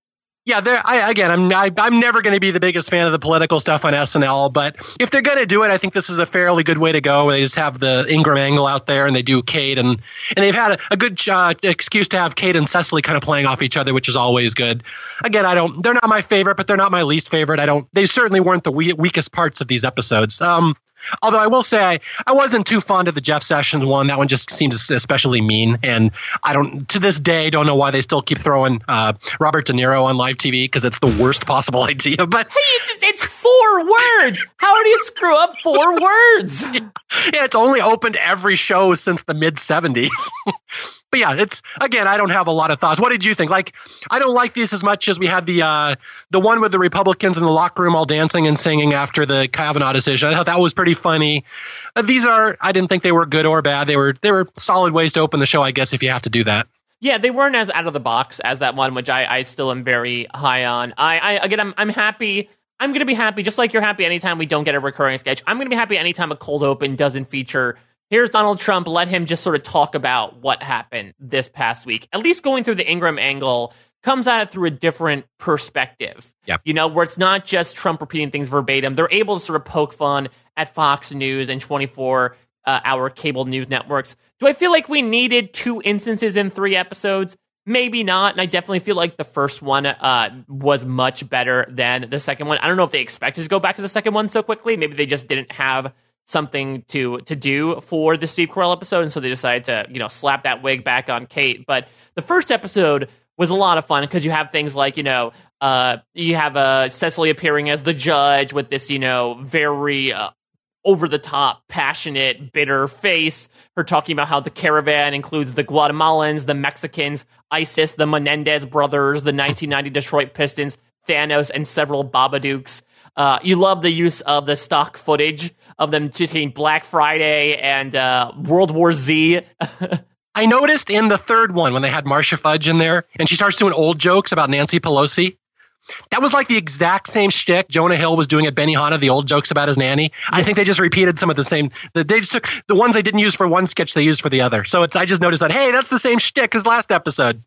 Yeah, I, again, I'm I, am i am never going to be the biggest fan of the political stuff on SNL, but if they're going to do it, I think this is a fairly good way to go. They just have the Ingraham angle out there, and they do Kate, and and they've had a, a good uh, excuse to have Kate and Cecily kind of playing off each other, which is always good. Again, I don't, they're not my favorite, but they're not my least favorite. I don't, they certainly weren't the we- weakest parts of these episodes. Um, Although I will say I, I wasn't too fond of the Jeff Sessions one. That one just seems especially mean, and I don't to this day don't know why they still keep throwing uh, Robert De Niro on live TV because it's the worst possible idea. But hey, it's, it's four words. How do you screw up four words? yeah, it's only opened every show since the mid '70s. but yeah, it's again, I don't have a lot of thoughts. What did you think? Like, I don't like this as much as we had the uh, the one with the Republicans in the locker room all dancing and singing after the Kavanaugh decision. I thought that was pretty funny. Uh, these are, I didn't think they were good or bad. They were they were solid ways to open the show, I guess, if you have to do that. Yeah, they weren't as out of the box as that one, which I, I still am very high on. I, I again, I'm I'm happy. I'm gonna be happy, just like you're happy anytime we don't get a recurring sketch. I'm gonna be happy anytime a cold open doesn't feature here's Donald Trump. Let him just sort of talk about what happened this past week. At least going through the Ingraham angle comes at it through a different perspective. Yep. You know, where it's not just Trump repeating things verbatim. They're able to sort of poke fun at Fox News and 24 uh, hour cable news networks. Do I feel like we needed two instances in three episodes? Maybe not. And I definitely feel like the first one uh, was much better than the second one. I don't know if they expected to go back to the second one so quickly. Maybe they just didn't have something to to do for the Steve Carell episode, and so they decided to you know slap that wig back on Kate. But the first episode was a lot of fun because you have things like you know uh, you have uh, Cecily appearing as the judge with this you know very uh, over the top, passionate, bitter face. Her talking about how the caravan includes the Guatemalans, the Mexicans, ISIS, the Menendez brothers, the 1990 Detroit Pistons, Thanos, and several Babadooks. Uh, you love the use of the stock footage of them taking Black Friday and uh, World War Z. I noticed in the third one when they had Marcia Fudge in there, and she starts doing old jokes about Nancy Pelosi. That was like the exact same shtick Jonah Hill was doing at Benihana, the old jokes about his nanny. I think they just repeated some of the same. They just took the ones they didn't use for one sketch, they used for the other. So it's I just noticed that hey, that's the same shtick as last episode.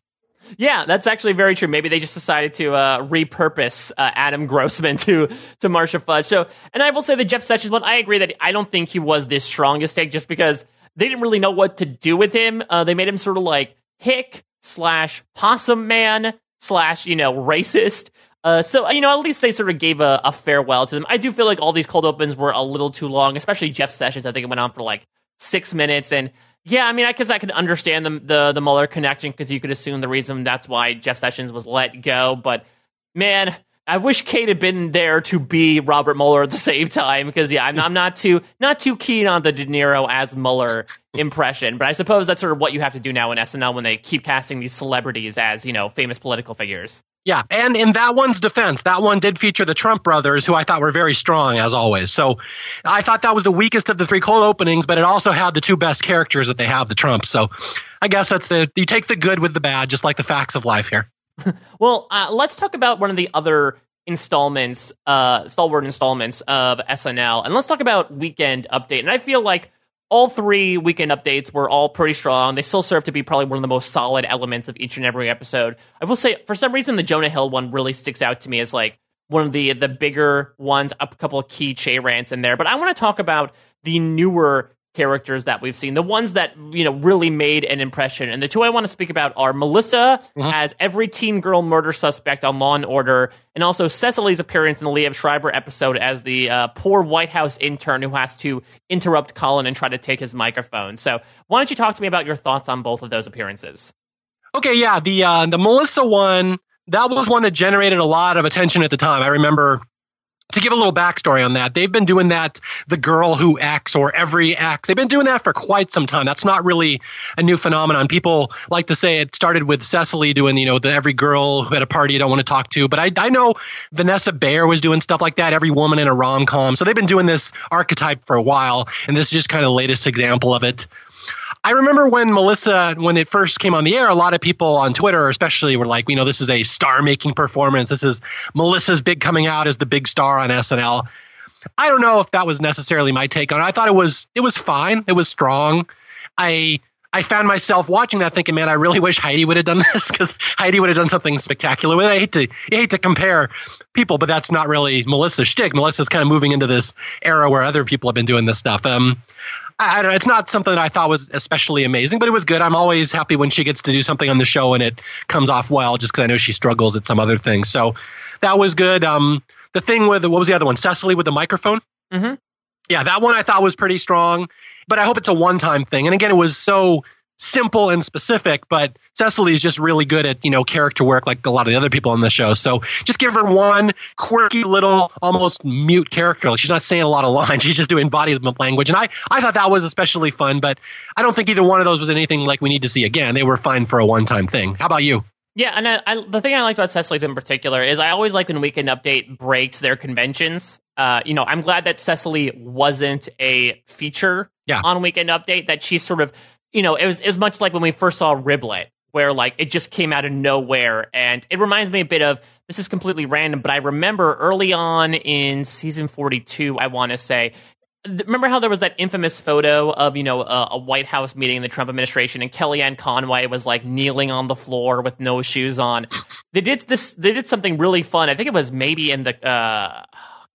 Yeah, that's actually very true. Maybe they just decided to uh, repurpose uh, Adam Grossman to to Marcia Fudge. So, and I will say the Jeff Sessions one. I agree that I don't think he was the strongest take, just because they didn't really know what to do with him. Uh, they made him sort of like hick slash possum man slash you know racist. Uh, so you know, at least they sort of gave a, a farewell to them. I do feel like all these cold opens were a little too long, especially Jeff Sessions. I think it went on for like six minutes, and yeah, I mean, I guess I could understand the the, the Mueller connection because you could assume the reason that's why Jeff Sessions was let go. But man, I wish Kate had been there to be Robert Mueller at the same time because yeah, I'm, I'm not too not too keen on the De Niro as Mueller impression. But I suppose that's sort of what you have to do now in SNL when they keep casting these celebrities as you know famous political figures. Yeah, and in that one's defense, that one did feature the Trump brothers, who I thought were very strong as always. So I thought that was the weakest of the three cold openings, but it also had the two best characters that they have, the Trumps. So I guess that's the you take the good with the bad, just like the facts of life here. well, uh, let's talk about one of the other installments, uh, stalwart installments of SNL, and let's talk about Weekend Update. And I feel like all three weekend updates were all pretty strong. They still serve to be probably one of the most solid elements of each and every episode. I will say, for some reason, the Jonah Hill one really sticks out to me as like one of the the bigger ones. A couple of key Che rants in there, but I want to talk about the newer characters that we've seen, the ones that you know really made an impression. And the two I want to speak about are Melissa mm-hmm. as every teen girl murder suspect on Law and Order, and also Cecily's appearance in the Liev Schreiber episode as the uh, poor White House intern who has to interrupt Colin and try to take his microphone. So why don't you talk to me about your thoughts on both of those appearances? Okay, yeah, the uh, the Melissa one that was one that generated a lot of attention at the time. I remember to give a little backstory on that, they've been doing that, the girl who acts or every act, they've been doing that for quite some time. That's not really a new phenomenon. People like to say it started with Cecily doing, you know, the every girl who had a party you don't want to talk to. But I, I know Vanessa Bayer was doing stuff like that, every woman in a rom com. So they've been doing this archetype for a while. And this is just kind of the latest example of it. I remember when Melissa, when it first came on the air, a lot of people on Twitter, especially, were like, you know, this is a star-making performance. This is Melissa's big coming out as the big star on SNL. I don't know if that was necessarily my take on it. I thought it was it was fine. It was strong. I I found myself watching that thinking, man, I really wish Heidi would have done this because Heidi would have done something spectacular with it. I hate to I hate to compare people, but that's not really Melissa's shtick. Melissa's kind of moving into this era where other people have been doing this stuff. Um, I, don't know. It's not something that I thought was especially amazing, but it was good. I'm always happy when she gets to do something on the show and it comes off well, just because I know she struggles at some other things. So that was good. Um, the thing with what was the other one? Cecily with the microphone. Mm-hmm. Yeah, that one I thought was pretty strong, but I hope it's a one-time thing. And again, it was so simple and specific, but Cecily is just really good at, you know, character work like a lot of the other people on the show. So just give her one quirky little almost mute character. She's not saying a lot of lines. She's just doing body language. And I, I thought that was especially fun, but I don't think either one of those was anything like we need to see again. They were fine for a one time thing. How about you? Yeah, and I, I, the thing I liked about Cecily's in particular is I always like when Weekend Update breaks their conventions. Uh, you know, I'm glad that Cecily wasn't a feature yeah. on Weekend Update. That she's sort of you know, it was as much like when we first saw Riblet, where like it just came out of nowhere, and it reminds me a bit of this is completely random, but I remember early on in season forty two, I want to say. Remember how there was that infamous photo of you know a, a, White House meeting in the Trump administration, and Kellyanne Conway was like kneeling on the floor with no shoes on. They did this. They did something really fun. I think it was maybe in the. Uh,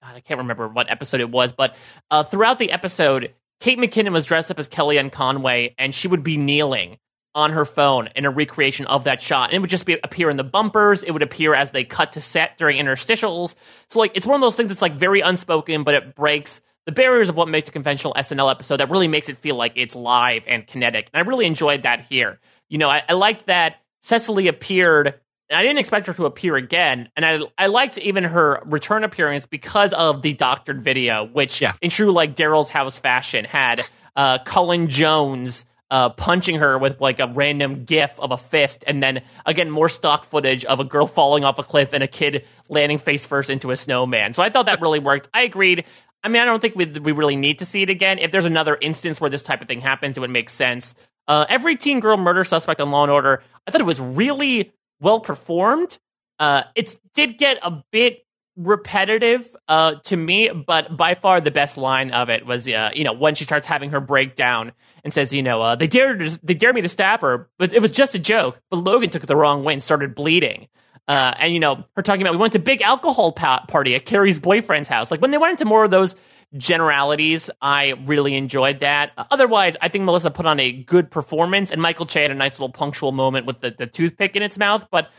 God, I can't remember what episode it was, but uh, throughout the episode, Kate McKinnon was dressed up as Kellyanne Conway, and she would be kneeling on her phone in a recreation of that shot. And it would just be appear in the bumpers. It would appear as they cut to set during interstitials. So like it's one of those things that's like very unspoken, but it breaks the barriers of what makes a conventional SNL episode that really makes it feel like it's live and kinetic. And I really enjoyed that here. You know, I, I liked that Cecily appeared I didn't expect her to appear again, and I I liked even her return appearance because of the doctored video, which yeah. in true like Daryl's house fashion had uh, Colin Jost uh, punching her with like a random gif of a fist, and then again more stock footage of a girl falling off a cliff and a kid landing face first into a snowman. So I thought that really worked. I agreed. I mean, I don't think we we really need to see it again. If there's another instance where this type of thing happens, it would make sense. Uh, every teen girl murder suspect on Law and Order, I thought it was really well performed. Uh, it did get a bit repetitive uh, to me, but by far the best line of it was, uh, you know, when she starts having her breakdown and says, you know, uh, they dared they dared me to stab her, but it was just a joke. But Logan took it the wrong way and started bleeding. Uh, and you know, her talking about we went to big alcohol pa- party at Carrie's boyfriend's house. Like when they went into more of those generalities, I really enjoyed that. Otherwise, I think Melissa put on a good performance, and Michael Che had a nice little punctual moment with the, the toothpick in its mouth. But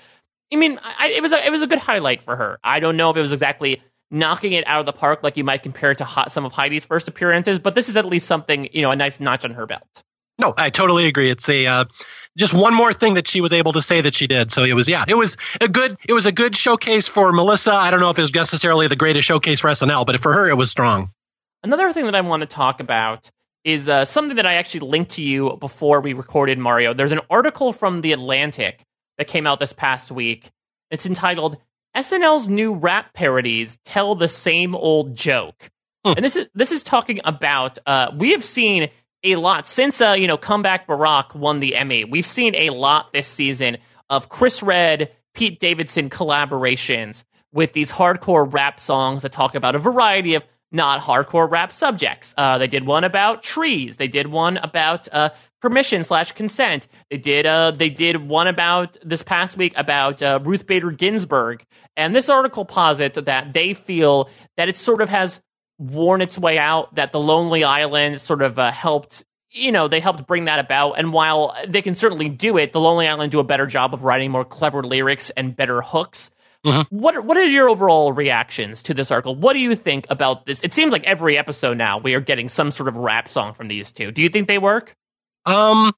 I mean, I, it was a, it was a good highlight for her. I don't know if it was exactly knocking it out of the park like you might compare it to some of Heidi's first appearances, but this is at least something you know a nice notch on her belt. No, I totally agree. It's a uh, just one more thing that she was able to say that she did. So it was yeah, it was a good it was a good showcase for Melissa. I don't know if it was necessarily the greatest showcase for SNL, but for her it was strong. Another thing that I want to talk about is uh, something that I actually linked to you before we recorded Mario. There's an article from The Atlantic that came out this past week. It's entitled SNL's new rap parodies tell the same old joke. Hmm. And this is this is talking about uh, we have seen a lot since uh, you know comeback Barack won the Emmy. We've seen a lot this season of Chris Redd, Pete Davidson collaborations with these hardcore rap songs that talk about a variety of not hardcore rap subjects. Uh, they did one about trees. They did one about uh, permission slash consent. They did uh, they did one about this past week about uh, Ruth Bader Ginsburg. And this article posits that they feel that it sort of has worn its way out. That the Lonely Island sort of uh, helped you know, they helped bring that about. And while they can certainly do it, the Lonely Island do a better job of writing more clever lyrics and better hooks. Mm-hmm. What what are your overall reactions to this article? What do you think about this? It seems like every episode now we are getting some sort of rap song from these two. Do you think they work? Um,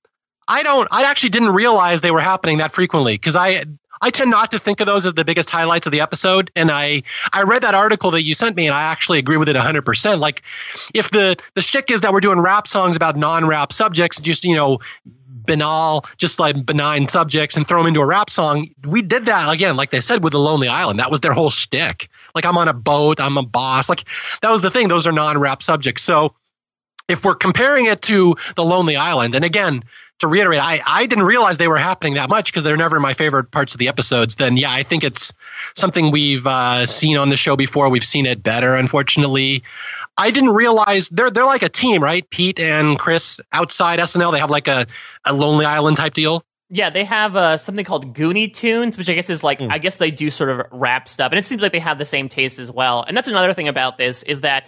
I don't. I actually didn't realize they were happening that frequently because I I tend not to think of those as the biggest highlights of the episode. And I I read that article that you sent me, and I actually agree with it 100. percent Like, if the the shtick is that we're doing rap songs about non-rap subjects, just you know banal, just like benign subjects and throw them into a rap song. We did that again, like they said, with the Lonely Island. That was their whole shtick. Like I'm on a boat, I'm a boss. Like that was the thing. Those are non-rap subjects. So if we're comparing it to the Lonely Island, and again, to reiterate, I, I didn't realize they were happening that much because they're never my favorite parts of the episodes. Then yeah, I think it's something we've uh, seen on the show before. We've seen it better, unfortunately. I didn't realize they're they're like a team, right? Pete and Chris outside SNL, they have like a, a Lonely Island type deal. Yeah, they have uh, something called Goonie Tunes, which I guess is like mm. I guess they do sort of rap stuff, and it seems like they have the same taste as well. And that's another thing about this is that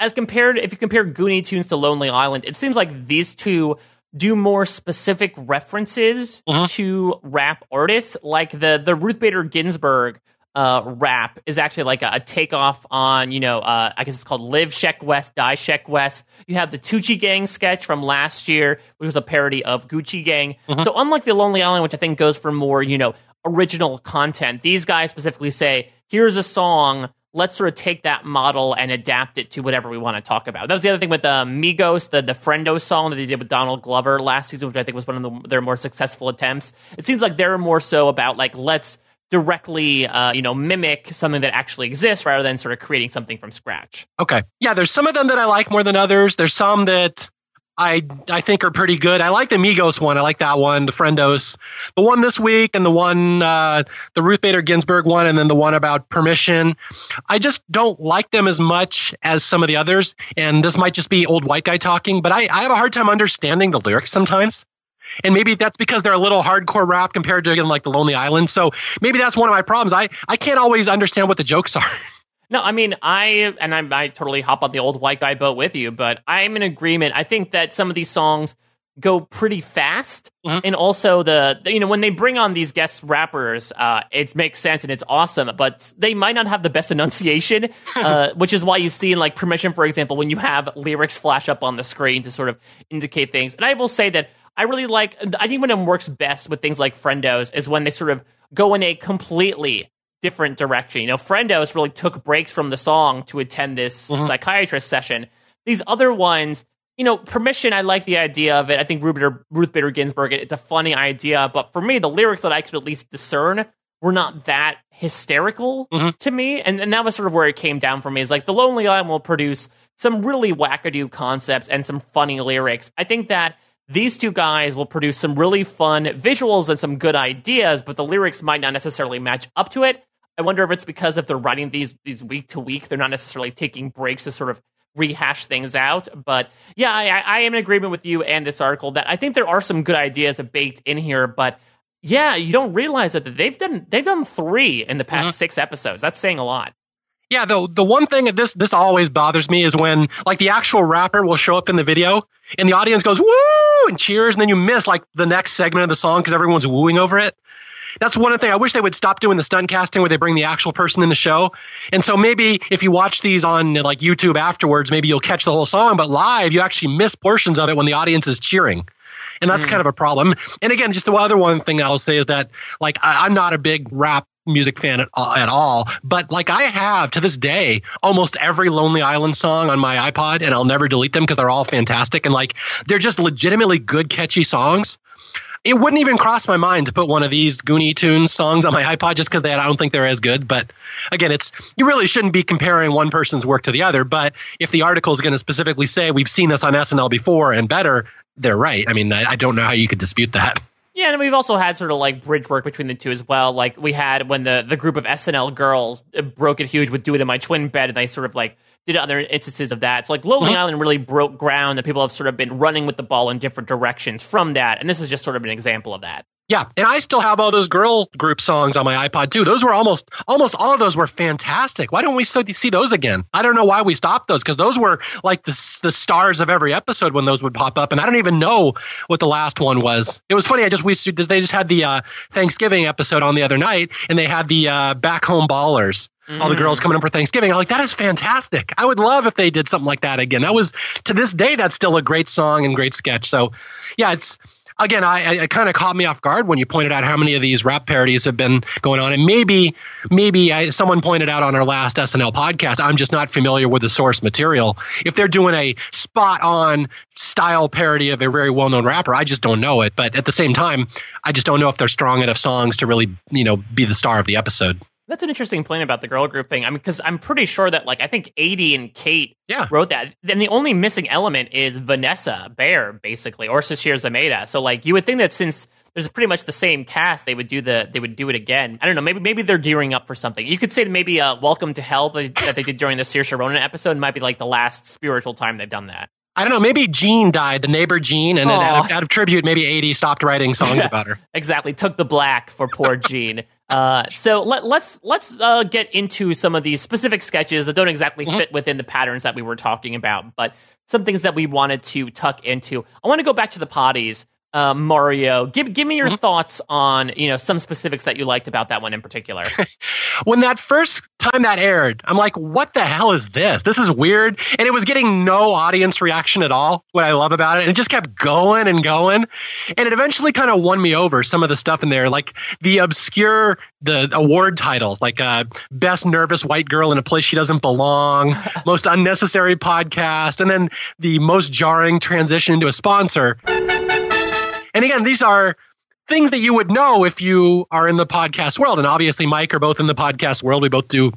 as compared, if you compare Goonie Tunes to Lonely Island, it seems like these two do more specific references mm-hmm. to rap artists, like the the Ruth Bader Ginsburg uh, rap is actually like a, a takeoff on, you know, uh, I guess it's called Live Sheck Wes, Die Sheck Wes. You have the Tucci Gang sketch from last year, which was a parody of Gucci Gang. Mm-hmm. So unlike the Lonely Island, which I think goes for more, you know, original content, these guys specifically say, here's a song let's sort of take that model and adapt it to whatever we want to talk about. That was the other thing with uh, Migos, the the Friendo song that they did with Donald Glover last season, which I think was one of the, their more successful attempts. It seems like they're more so about like let's directly uh, you know mimic something that actually exists rather than sort of creating something from scratch. Okay, yeah, there's some of them that I like more than others. There's some that I I think are pretty good. I like the Migos one. I like that one, the Friendos. The one this week and the one uh, the Ruth Bader Ginsburg one and then the one about permission. I just don't like them as much as some of the others. And this might just be old white guy talking, but I, I have a hard time understanding the lyrics sometimes. And maybe that's because they're a little hardcore rap compared to again like the Lonely Island. So maybe that's one of my problems. I, I can't always understand what the jokes are. No, I mean, I and I, I totally hop on the old white guy boat with you, but I'm in agreement. I think that some of these songs go pretty fast, mm-hmm. and also the you know when they bring on these guest rappers, uh, it makes sense and it's awesome, but they might not have the best enunciation, uh, which is why you see in like permission, for example, when you have lyrics flash up on the screen to sort of indicate things. And I will say that I really like. I think when it works best with things like Friendos is when they sort of go in a completely different direction. You know, Friendos really took breaks from the song to attend this mm-hmm. psychiatrist session. These other ones, you know, permission, I like the idea of it. I think Ruth Bader, Ruth Bader Ginsburg, it's a funny idea. But for me, the lyrics that I could at least discern were not that hysterical mm-hmm. to me. And, and that was sort of where it came down for me is like the Lonely Island will produce some really wackadoo concepts and some funny lyrics. I think that these two guys will produce some really fun visuals and some good ideas, but the lyrics might not necessarily match up to it. I wonder if it's because if they're writing these these week to week, they're not necessarily taking breaks to sort of rehash things out. But yeah, I, I am in agreement with you and this article that I think there are some good ideas baked in here, but yeah, you don't realize that they've done they've done three in the past mm-hmm. six episodes. That's saying a lot. Yeah, the the one thing that this this always bothers me is when like the actual rapper will show up in the video and the audience goes woo and cheers, and then you miss like the next segment of the song because everyone's wooing over it that's one thing I wish they would stop doing the stunt casting where they bring the actual person in the show. And so maybe if you watch these on like YouTube afterwards, maybe you'll catch the whole song, but live you actually miss portions of it when the audience is cheering. And that's mm. kind of a problem. And again, just the other one thing I'll say is that like I, am not a big rap music fan at, at all, but like I have to this day almost every Lonely Island song on my iPod, and I'll never delete them because they're all fantastic and like they're just legitimately good, catchy songs it wouldn't even cross my mind to put one of these Goonie Tunes songs on my iPod just because I don't think they're as good. But again, it's you really shouldn't be comparing one person's work to the other. But if the article is going to specifically say we've seen this on SNL before and better, they're right. I mean, I, I don't know how you could dispute that. Yeah, and we've also had sort of like bridge work between the two as well. Like we had when the the group of SNL girls uh, broke it huge with "Do It in My Twin Bed," and they sort of like did other instances of that. So like Lonely Mhm. Island really broke ground that people have sort of been running with the ball in different directions from that. And this is just sort of an example of that. Yeah, and I still have all those girl group songs on my iPod too. Those were almost almost all of those were fantastic. Why don't we see those again? I don't know why we stopped those because those were like the the stars of every episode when those would pop up, and I don't even know what the last one was. It was funny. I just we they just had the uh, Thanksgiving episode on the other night, and they had the uh, Back Home Ballers. All the Mm. girls coming in for Thanksgiving. I'm like, that is fantastic. I would love if they did something like that again. That was to this day, that's still a great song and great sketch. So, yeah, it's again, I, I it kind of caught me off guard when you pointed out how many of these rap parodies have been going on, and maybe maybe I, someone pointed out on our last SNL podcast. I'm just not familiar with the source material. If they're doing a spot on style parody of a very well known rapper, I just don't know it. But at the same time, I just don't know if they're strong enough songs to really you know be the star of the episode. That's an interesting point about the girl group thing. I mean, because I'm pretty sure that like I think Aidy and Kate Yeah. wrote that. Then the only missing element is Vanessa Bayer, basically, or Sasheer Zamata. So like you would think that since there's pretty much the same cast, they would do the they would do it again. I don't know. Maybe maybe they're gearing up for something. You could say that maybe uh, Welcome to Hell that that they did during the Saoirse Ronan episode might be like the last spiritual time they've done that. I don't know. Maybe Jean died, the neighbor Jean, and then out of, out of tribute, maybe Aidy stopped writing songs about her. Exactly. Took the black for poor Gene. Uh, so let, let's let's uh, get into some of these specific sketches that don't exactly Mhm. fit within the patterns that we were talking about, but some things that we wanted to tuck into. I want to go back to the potties. Uh, Mario, give give me your thoughts on you know some specifics that you liked about that one in particular. When that first time that aired, I'm like, what the hell is this? This is weird. And it was getting no audience reaction at all, what I love about it. And it just kept going and going. And it eventually kind of won me over some of the stuff in there, like the obscure, the award titles, like uh, Best Nervous White Girl in a Place She Doesn't Belong, Most Unnecessary Podcast, and then the most jarring transition into a sponsor. And again, these are things that you would know if you are in the podcast world. And obviously, Mike are both in the podcast world. We both do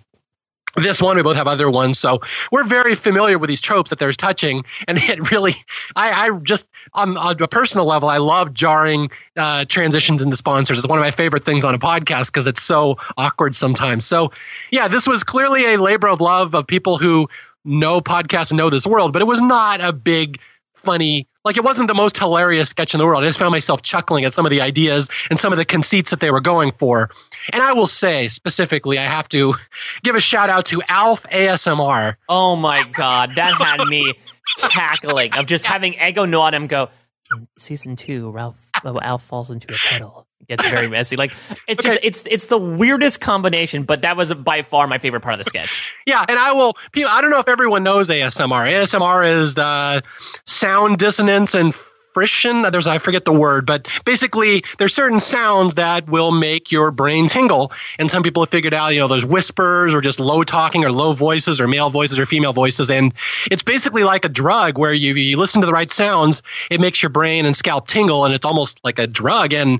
this one. We both have other ones. So we're very familiar with these tropes that there's touching. And it really, I, I just, on, on a personal level, I love jarring uh, transitions into sponsors. It's one of my favorite things on a podcast because it's so awkward sometimes. So, yeah, this was clearly a labor of love of people who know podcasts and know this world, but it was not a big, funny like it wasn't the most hilarious sketch in the world. I just found myself chuckling at some of the ideas and some of the conceits that they were going for. And I will say specifically, I have to give a shout out to Alf ASMR. oh my god, that had me cackling of just having Ego Nwodim go. In season two, Ralph Alf falls into a puddle. Gets very messy. Like it's just it's it's the weirdest combination, but that was by far my favorite part of the sketch. Yeah, and I will. people- I don't know if everyone knows ASMR. ASMR is the sound dissonance and friction. There's I forget the word, but basically there's certain sounds that will make your brain tingle. And some people have figured out, you know, those whispers or just low talking or low voices or male voices or female voices. And it's basically like a drug where you, you listen to the right sounds, it makes your brain and scalp tingle, and it's almost like a drug. And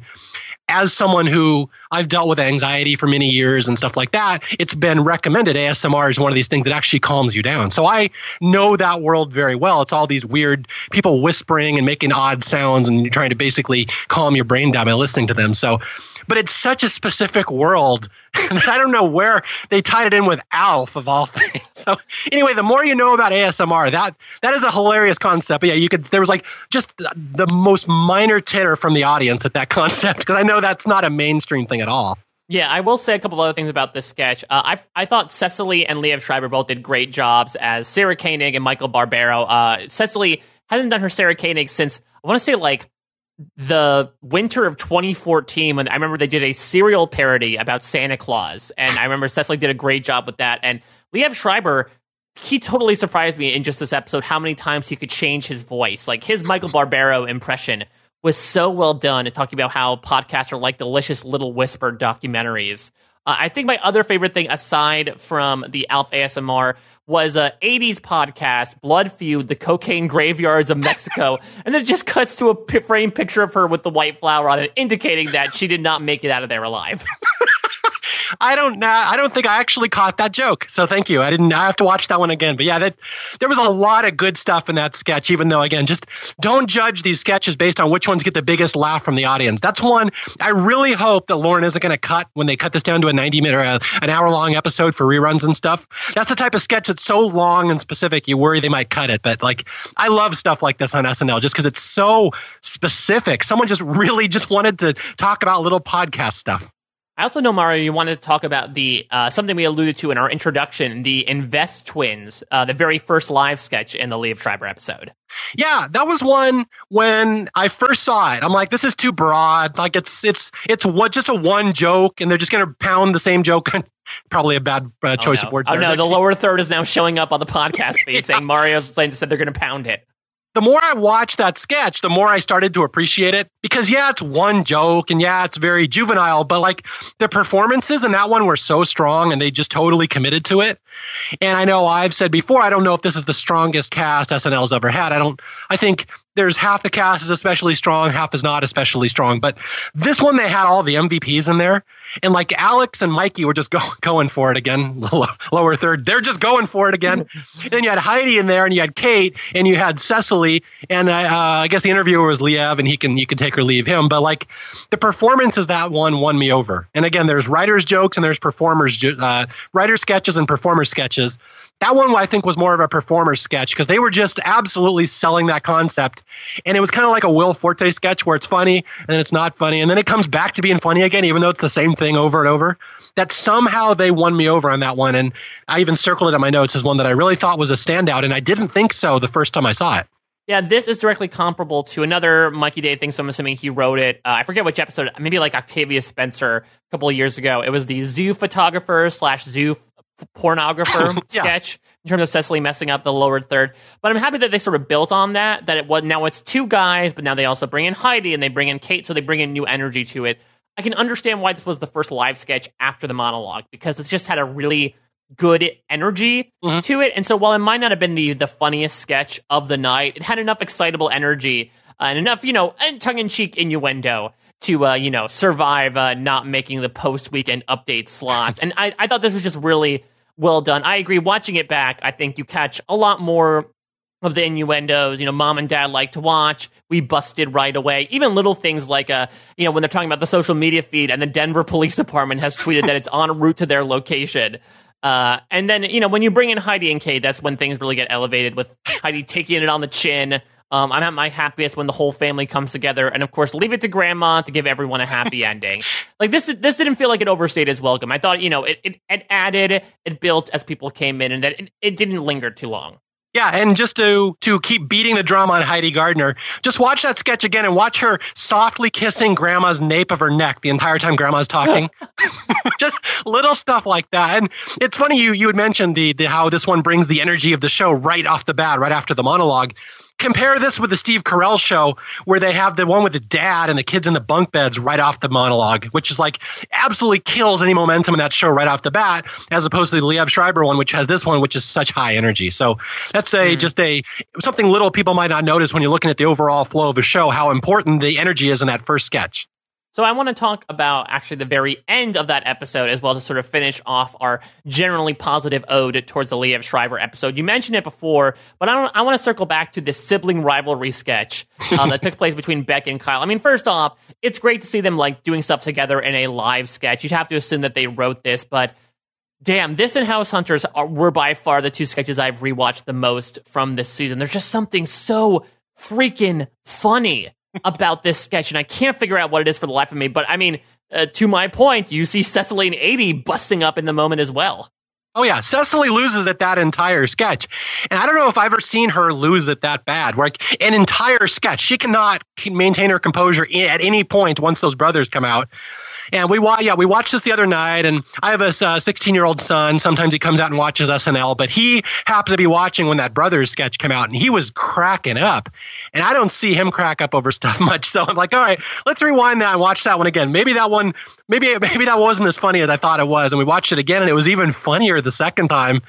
as someone who I've dealt with anxiety for many years and stuff like that, it's been recommended ASMR is one of these things that actually calms you down. So I know that world very well. It's all these weird people whispering and making odd sounds and you're trying to basically calm your brain down by listening to them. So, but it's such a specific world that I don't know where they tied it in with Alf of all things. So anyway, the more you know about ASMR, that that is a hilarious concept. But yeah, you could there was like just the most minor titter from the audience at that concept because I know that's not a mainstream thing at all. Yeah, I will say a couple other things about this sketch. Uh, I I thought Cecily and Liev Schreiber both did great jobs as Sarah Koenig and Michael Barbaro. Uh, Cecily hasn't done her Sarah Koenig since I want to say like the winter of 2014 when I remember they did a serial parody about Santa Claus, and I remember Cecily did a great job with that. And Liev Schreiber, he totally surprised me in just this episode how many times he could change his voice. Like his Michael Barbaro impression was so well done talking about how podcasts are like delicious little whisper documentaries. Uh, I think my other favorite thing, aside from the Alf ASMR, was a 80s podcast, Blood Feud, the cocaine graveyards of Mexico. and then it just cuts to a p- frame picture of her with the white flower on it, indicating that she did not make it out of there alive. I don't know. I don't think I actually caught that joke. So thank you. I didn't. I have to watch that one again. But yeah, that there was a lot of good stuff in that sketch. Even though again, just don't judge these sketches based on which ones get the biggest laugh from the audience. That's one I really hope that Lorne isn't going to cut when they cut this down to a ninety minute or a, an hour long episode for reruns and stuff. That's the type of sketch that's so long and specific you worry they might cut it. But like I love stuff like this on SNL just because it's so specific. Someone just really just wanted to talk about little podcast stuff. I also know Mario, you wanted to talk about the uh, something we alluded to in our introduction, the Invest Twins, uh, the very first live sketch in the Liev Schreiber episode. Yeah, that was one when I first saw it. I'm like, this is too broad. Like it's it's it's what just a one joke, and they're just gonna pound the same joke. Probably a bad uh, choice oh, no. of words. Oh there, no, the lower third is now showing up on the podcast feed yeah. saying Mario's saying said they're gonna pound it the more I watched that sketch, the more I started to appreciate it because yeah, it's one joke and yeah, it's very juvenile, but like the performances in that one were so strong and they just totally committed to it. And I know I've said before, I don't know if this is the strongest cast SNL's ever had. I don't, I think there's half the cast is especially strong, half is not especially strong. But this one, they had all the MVPs in there. And like Alex and Mikey were just go, going for it again, lower third. They're just going for it again. then you had Heidi in there, and you had Kate, and you had Cecily, and uh, I guess the interviewer was Liev, and he can you can take or leave him. But like the performances that one won me over. And again, there's writers jokes and there's performers uh, writer sketches and performer sketches. That one I think was more of a performer sketch because they were just absolutely selling that concept. And it was kind of like a Will Forte sketch where it's funny and then it's not funny and then it comes back to being funny again, even though it's the same thing over and over. That somehow they won me over on that one. And I even circled it in my notes as one that I really thought was a standout. And I didn't think so the first time I saw it. Yeah, this is directly comparable to another Mikey Day thing, so I'm assuming he wrote it. Uh, I forget which episode, maybe like Octavia Spencer a couple of years ago. It was the zoo photographer slash zoo pornographer yeah. sketch in terms of Cecily messing up the lower third. But I'm happy that they sort of built on that. That it was now it's two guys, but now they also bring in Heidi and they bring in Kate, so they bring in new energy to it. I can understand why this was the first live sketch after the monologue because it's just had a really good energy mm-hmm. to it. And so while it might not have been the the funniest sketch of the night, it had enough excitable energy uh, and enough, you know, tongue in cheek innuendo to uh, you know survive uh, not making the post weekend update slot. and I, I thought this was just really well done. I agree. Watching it back, I think you catch a lot more of the innuendos, you know, mom and dad like to watch. We busted right away. Even little things like, uh, you know, when they're talking about the social media feed and the Denver Police Department has tweeted that it's en route to their location. Uh, and then, you know, when you bring in Heidi and Kate, that's when things really get elevated with Heidi taking it on the chin, um, I'm at my happiest when the whole family comes together, and of course, leave it to grandma to give everyone a happy ending. Like this, this didn't feel like it overstayed its welcome. I thought, you know, it, it, it added, it built as people came in, and that it, it didn't linger too long. Yeah, and just to to keep beating the drum on Heidi Gardner, just watch that sketch again and watch her softly kissing grandma's nape of her neck the entire time grandma's talking. just little stuff like that. And it's funny you you had mentioned the, the how this one brings the energy of the show right off the bat, right after the monologue compare this with the Steve Carell show where they have the one with the dad and the kids in the bunk beds right off the monologue, which is like absolutely kills any momentum in that show right off the bat, as opposed to the Liev Schreiber one, which has this one, which is such high energy. So that's a mm. just a something little people might not notice when you're looking at the overall flow of a show, how important the energy is in that first sketch. So I want to talk about actually the very end of that episode as well to sort of finish off our generally positive ode towards the Liev Schreiber episode. You mentioned it before, but I, I want to circle back to this sibling rivalry sketch um, that took place between Beck and Kyle. I mean, first off, it's great to see them like doing stuff together in a live sketch. You'd have to assume that they wrote this, but damn, this and House Hunters are, were by far the two sketches I've rewatched the most from this season. There's just something so freaking funny about this sketch, and I can't figure out what it is for the life of me. But I mean, uh, to my point, you see Cecily and Aidy busting up in the moment as well. Oh yeah, Cecily loses at that entire sketch, and I don't know if I've ever seen her lose it that bad. Like an entire sketch, she cannot maintain her composure at any point once those brothers come out. And we watch, yeah we watched this the other night, and I have a 16 uh, year old son. Sometimes he comes out and watches SNL, but he happened to be watching when that Brothers sketch came out, and he was cracking up. And I don't see him crack up over stuff much, so I'm like, all right, let's rewind that and watch that one again. Maybe that one, maybe maybe that wasn't as funny as I thought it was, and we watched it again, and it was even funnier the second time.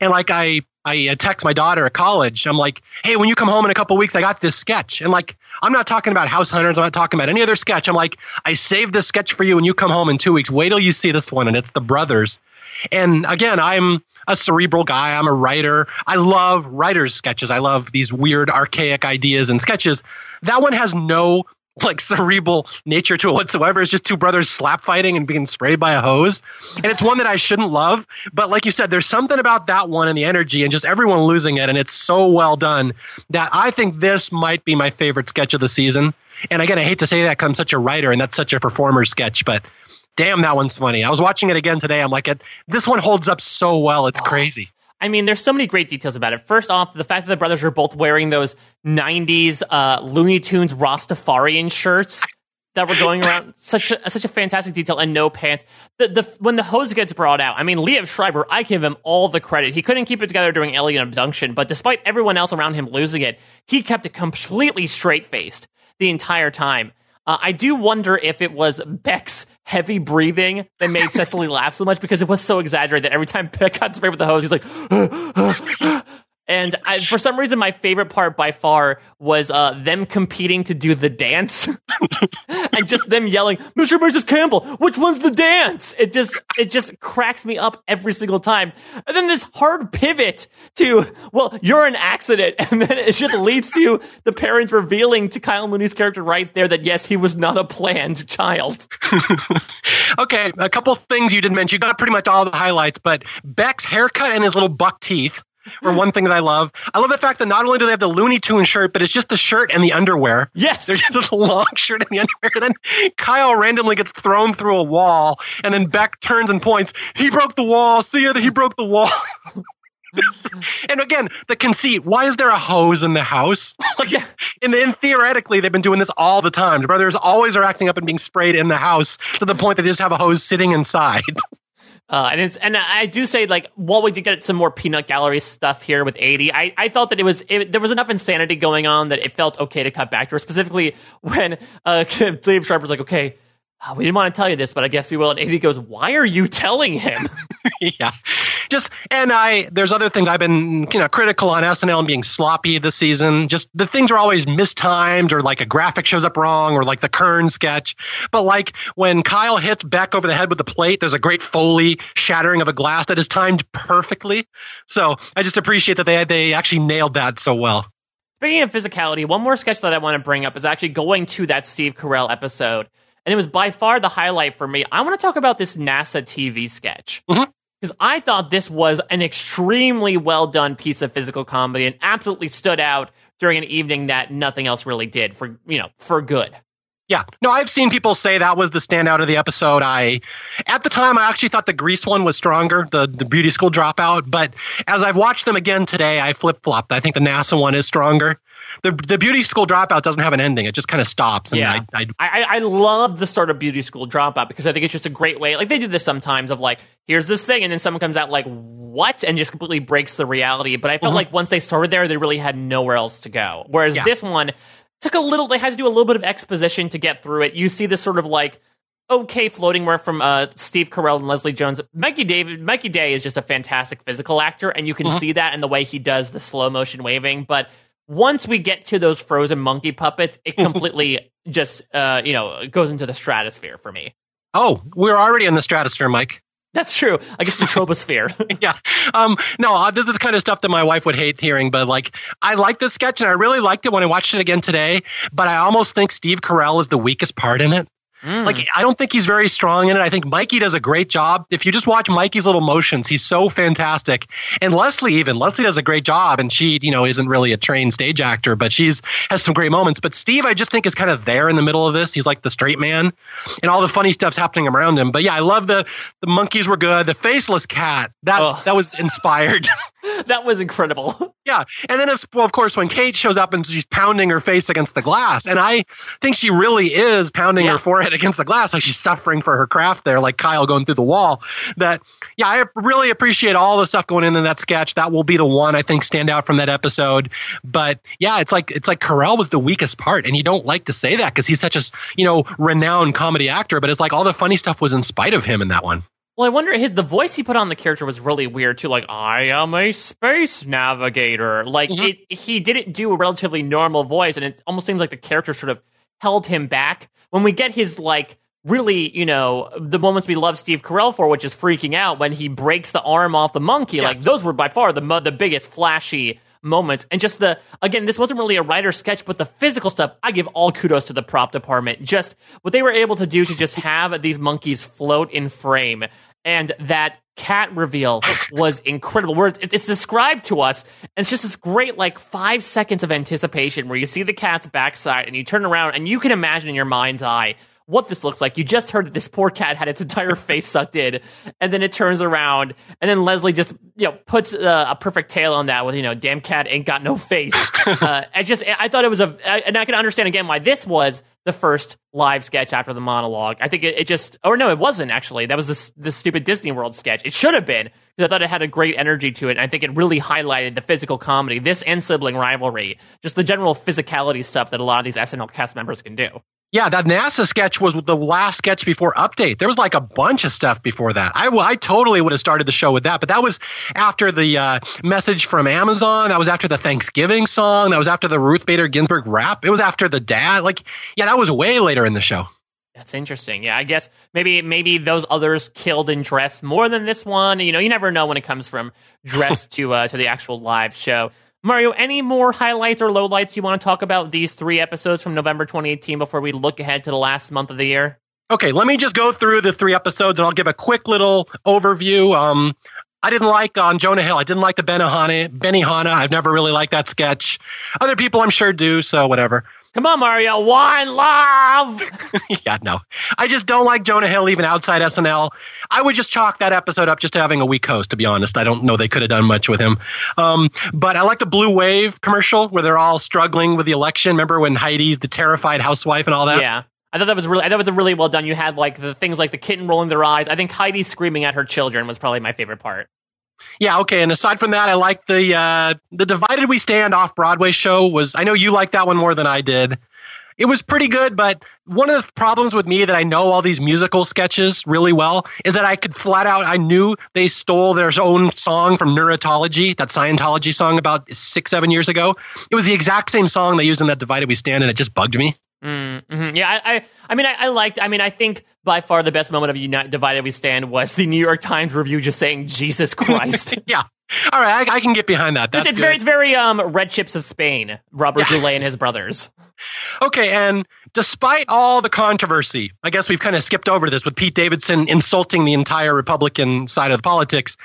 And like I I text my daughter at college. I'm like, hey, when you come home in a couple weeks, I got this sketch. And like, I'm not talking about House Hunters. I'm not talking about any other sketch. I'm like, I saved this sketch for you when you come home in two weeks. Wait till you see this one. And it's the brothers. And again, I'm a cerebral guy. I'm a writer. I love writers' sketches. I love these weird, archaic ideas and sketches. That one has no like cerebral nature to it whatsoever. It's just two brothers slap fighting and being sprayed by a hose. And it's one that I shouldn't love. But like you said, there's something about that one and the energy and just everyone losing it. And it's so well done that I think this might be my favorite sketch of the season. And again, I hate to say that because I'm such a writer and that's such a performer sketch, but damn, that one's funny. I was watching it again today. I'm like, this one holds up so well. It's crazy. I mean, there's so many great details about it. First off, the fact that the brothers are both wearing those 90s uh, Looney Tunes Rastafarian shirts that were going around. such a, such a fantastic detail and no pants. The, the when the hose gets brought out, I mean, Liev Schreiber, I give him all the credit. He couldn't keep it together during Alien Abduction, but despite everyone else around him losing it, he kept it completely straight faced the entire time. Uh, I do wonder if it was Beck's heavy breathing that made Cecily laugh so much because it was so exaggerated that every time Beck got sprayed with the hose, he's like, And I, for some reason, my favorite part by far was uh, them competing to do the dance, and just them yelling, "Mr. Mrs. Campbell, which one's the dance?" It just it just cracks me up every single time. And then this hard pivot to, "Well, you're an accident," and then it just leads to the parents revealing to Kyle Mooney's character right there that yes, he was not a planned child. okay, a couple things you didn't mention. You got pretty much all the highlights, but Beck's haircut and his little buck teeth or one thing that I love. I love the fact that not only do they have the Looney Tune shirt, but it's just the shirt and the underwear. Yes. There's just a long shirt and the underwear. Then Kyle randomly gets thrown through a wall, and then Beck turns and points. He broke the wall. See ya, he broke the wall. and again, the conceit. Why is there a hose in the house? like, yeah. and then theoretically, they've been doing this all the time. The brothers always are acting up and being sprayed in the house to the point that they just have a hose sitting inside. Uh, and it's and I do say like while we did get some more peanut gallery stuff here with Aidy, I, I felt that it was it, there was enough insanity going on that it felt okay to cut back to her. Specifically when uh, Dave Sharp was like, okay, uh, we didn't want to tell you this, but I guess we will. And Aidy goes, why are you telling him? yeah, just and I there's other things I've been you know critical on SNL and being sloppy this season. Just the things are always mistimed or like a graphic shows up wrong or like the Kern sketch. But like when Kyle hits Beck over the head with the plate, there's a great Foley shattering of a glass that is timed perfectly. So I just appreciate that they they actually nailed that so well. Speaking of physicality, one more sketch that I want to bring up is actually going to that Steve Carell episode. And it was by far the highlight for me. I want to talk about this NASA TV sketch. Mm-hmm because I thought this was an extremely well done piece of physical comedy and absolutely stood out during an evening that nothing else really did for you know for good. Yeah, no, I've seen people say that was the standout of the episode. I, at the time, I actually thought the Grease one was stronger, the the beauty school dropout. But as I've watched them again today, I flip flopped. I think the NASA one is stronger the the beauty school dropout doesn't have an ending. It just kind of stops. yeah, I, I, I, love the start of beauty school dropout because I think it's just a great way. Like they do this sometimes of like, here's this thing, and then someone comes out like, what, and just completely breaks the reality. But I felt mm-hmm. like once they started there, they really had nowhere else to go. Whereas yeah. this one took a little. They had to do a little bit of exposition to get through it. You see this sort of like okay floating work from uh, Steve Carell and Leslie Jones. Mikey David, Mikey Day is just a fantastic physical actor, and you can mm-hmm. see that in the way he does the slow motion waving. But once we get to those frozen monkey puppets, it completely just uh, you know goes into the stratosphere for me. Oh, we're already in the stratosphere, Mike. That's true. I guess the troposphere. yeah. Um, no, uh, this is the kind of stuff that my wife would hate hearing, but like, I like this sketch and I really liked it when I watched it again today, but I almost think Steve Carell is the weakest part in it. Mm. Like, I don't think he's very strong in it. I think Mikey does a great job. If you just watch Mikey's little motions, he's so fantastic. And Leslie, even Leslie does a great job, and she, you know, isn't really a trained stage actor, but she's has some great moments. But Steve, I just think is kind of there in the middle of this. He's like the straight man, and all the funny stuff's happening around him. But yeah, I love the the monkeys were good. The faceless cat that oh. that was inspired. that was incredible. Yeah, and then if, well, of course, when Kate shows up and she's pounding her face against the glass, and I think she really is pounding yeah. her forehead against the glass, like she's suffering for her craft there, like Kyle going through the wall. That yeah, I really appreciate all the stuff going into that sketch. That will be the one I think stand out from that episode. But yeah, it's like it's like Carell was the weakest part, and you don't like to say that because he's such a you know renowned comedy actor, but it's like all the funny stuff was in spite of him in that one. Well, I wonder his the voice he put on the character was really weird too. Like, I am a space navigator. Like Mhm. it, he didn't do a relatively normal voice, and it almost seems like the character sort of held him back. When we get his like really, you know, the moments we love Steve Carell for, which is freaking out when he breaks the arm off the monkey. Like those were by far the the biggest flashy moments and just the again this wasn't really a writer sketch but the physical stuff i give all kudos to the prop department just what they were able to do to just have these monkeys float in frame and that cat reveal was incredible where it's, it's described to us and it's just this great like five seconds of anticipation where you see the cat's backside and you turn around and you can imagine in your mind's eye what this looks like. You just heard that this poor cat had its entire face sucked in, and then it turns around, and then Leslie just you know puts uh, a perfect tail on that with you know, damn cat ain't got no face. uh, I just I thought it was a, and I can understand again why this was the first live sketch after the monologue. I think it, it just, or no, it wasn't actually. That was the the stupid Disney World sketch. It should have been because I thought it had a great energy to it. And I think it really highlighted the physical comedy, this and sibling rivalry, just the general physicality stuff that a lot of these SNL cast members can do. Yeah, that NASA sketch was the last sketch before update. There was like a bunch of stuff before that. I, I totally would have started the show with that, but that was after the uh, message from Amazon. That was after the Thanksgiving song. That was after the Ruth Bader Ginsburg rap. It was after the dad. Like, yeah, that was way later in the show. That's interesting. Yeah, I guess maybe maybe those others killed in dress more than this one. You know, you never know when it comes from dress to uh, to the actual live show. Mario, any more highlights or lowlights you want to talk about these three episodes from November 2018 before we look ahead to the last month of the year? Okay, let me just go through the three episodes and I'll give a quick little overview. Um, I didn't like on Jonah Hill. I didn't like the Benihana. Benihana. I've never really liked that sketch. Other people, I'm sure, do. So whatever. Come on, Mario, wine love. yeah, no. I just don't like Jonah Hill even outside SNL. I would just chalk that episode up just to having a weak host, to be honest. I don't know they could have done much with him. Um, but I like the Blue Wave commercial where they're all struggling with the election. Remember when Heidi's the terrified housewife and all that? yeah. I thought that was really, I thought it was really well done. You had like the things like the kitten rolling their eyes. I think Heidi screaming at her children was probably my favorite part. Yeah, okay. And aside from that, I like the uh, the Divided We Stand off Broadway show. Was I know you liked that one more than I did. It was pretty good, but one of the problems with me that I know all these musical sketches really well is that I could flat out I knew they stole their own song from Neurotology, that Scientology song about six seven years ago. It was the exact same song they used in that Divided We Stand, and it just bugged me. Mm, mhm. Yeah, I, I, I mean, I, I liked. I mean, I think by far the best moment of United Divided We Stand was the New York Times review just saying Jesus Christ. yeah. All right, I, I can get behind that. That's it's, it's very, it's very um, Red Chips of Spain. Robert Yeah. Goulet and his brothers. Okay, and despite all the controversy, I guess we've kind of skipped over this with Pete Davidson insulting the entire Republican side of the politics.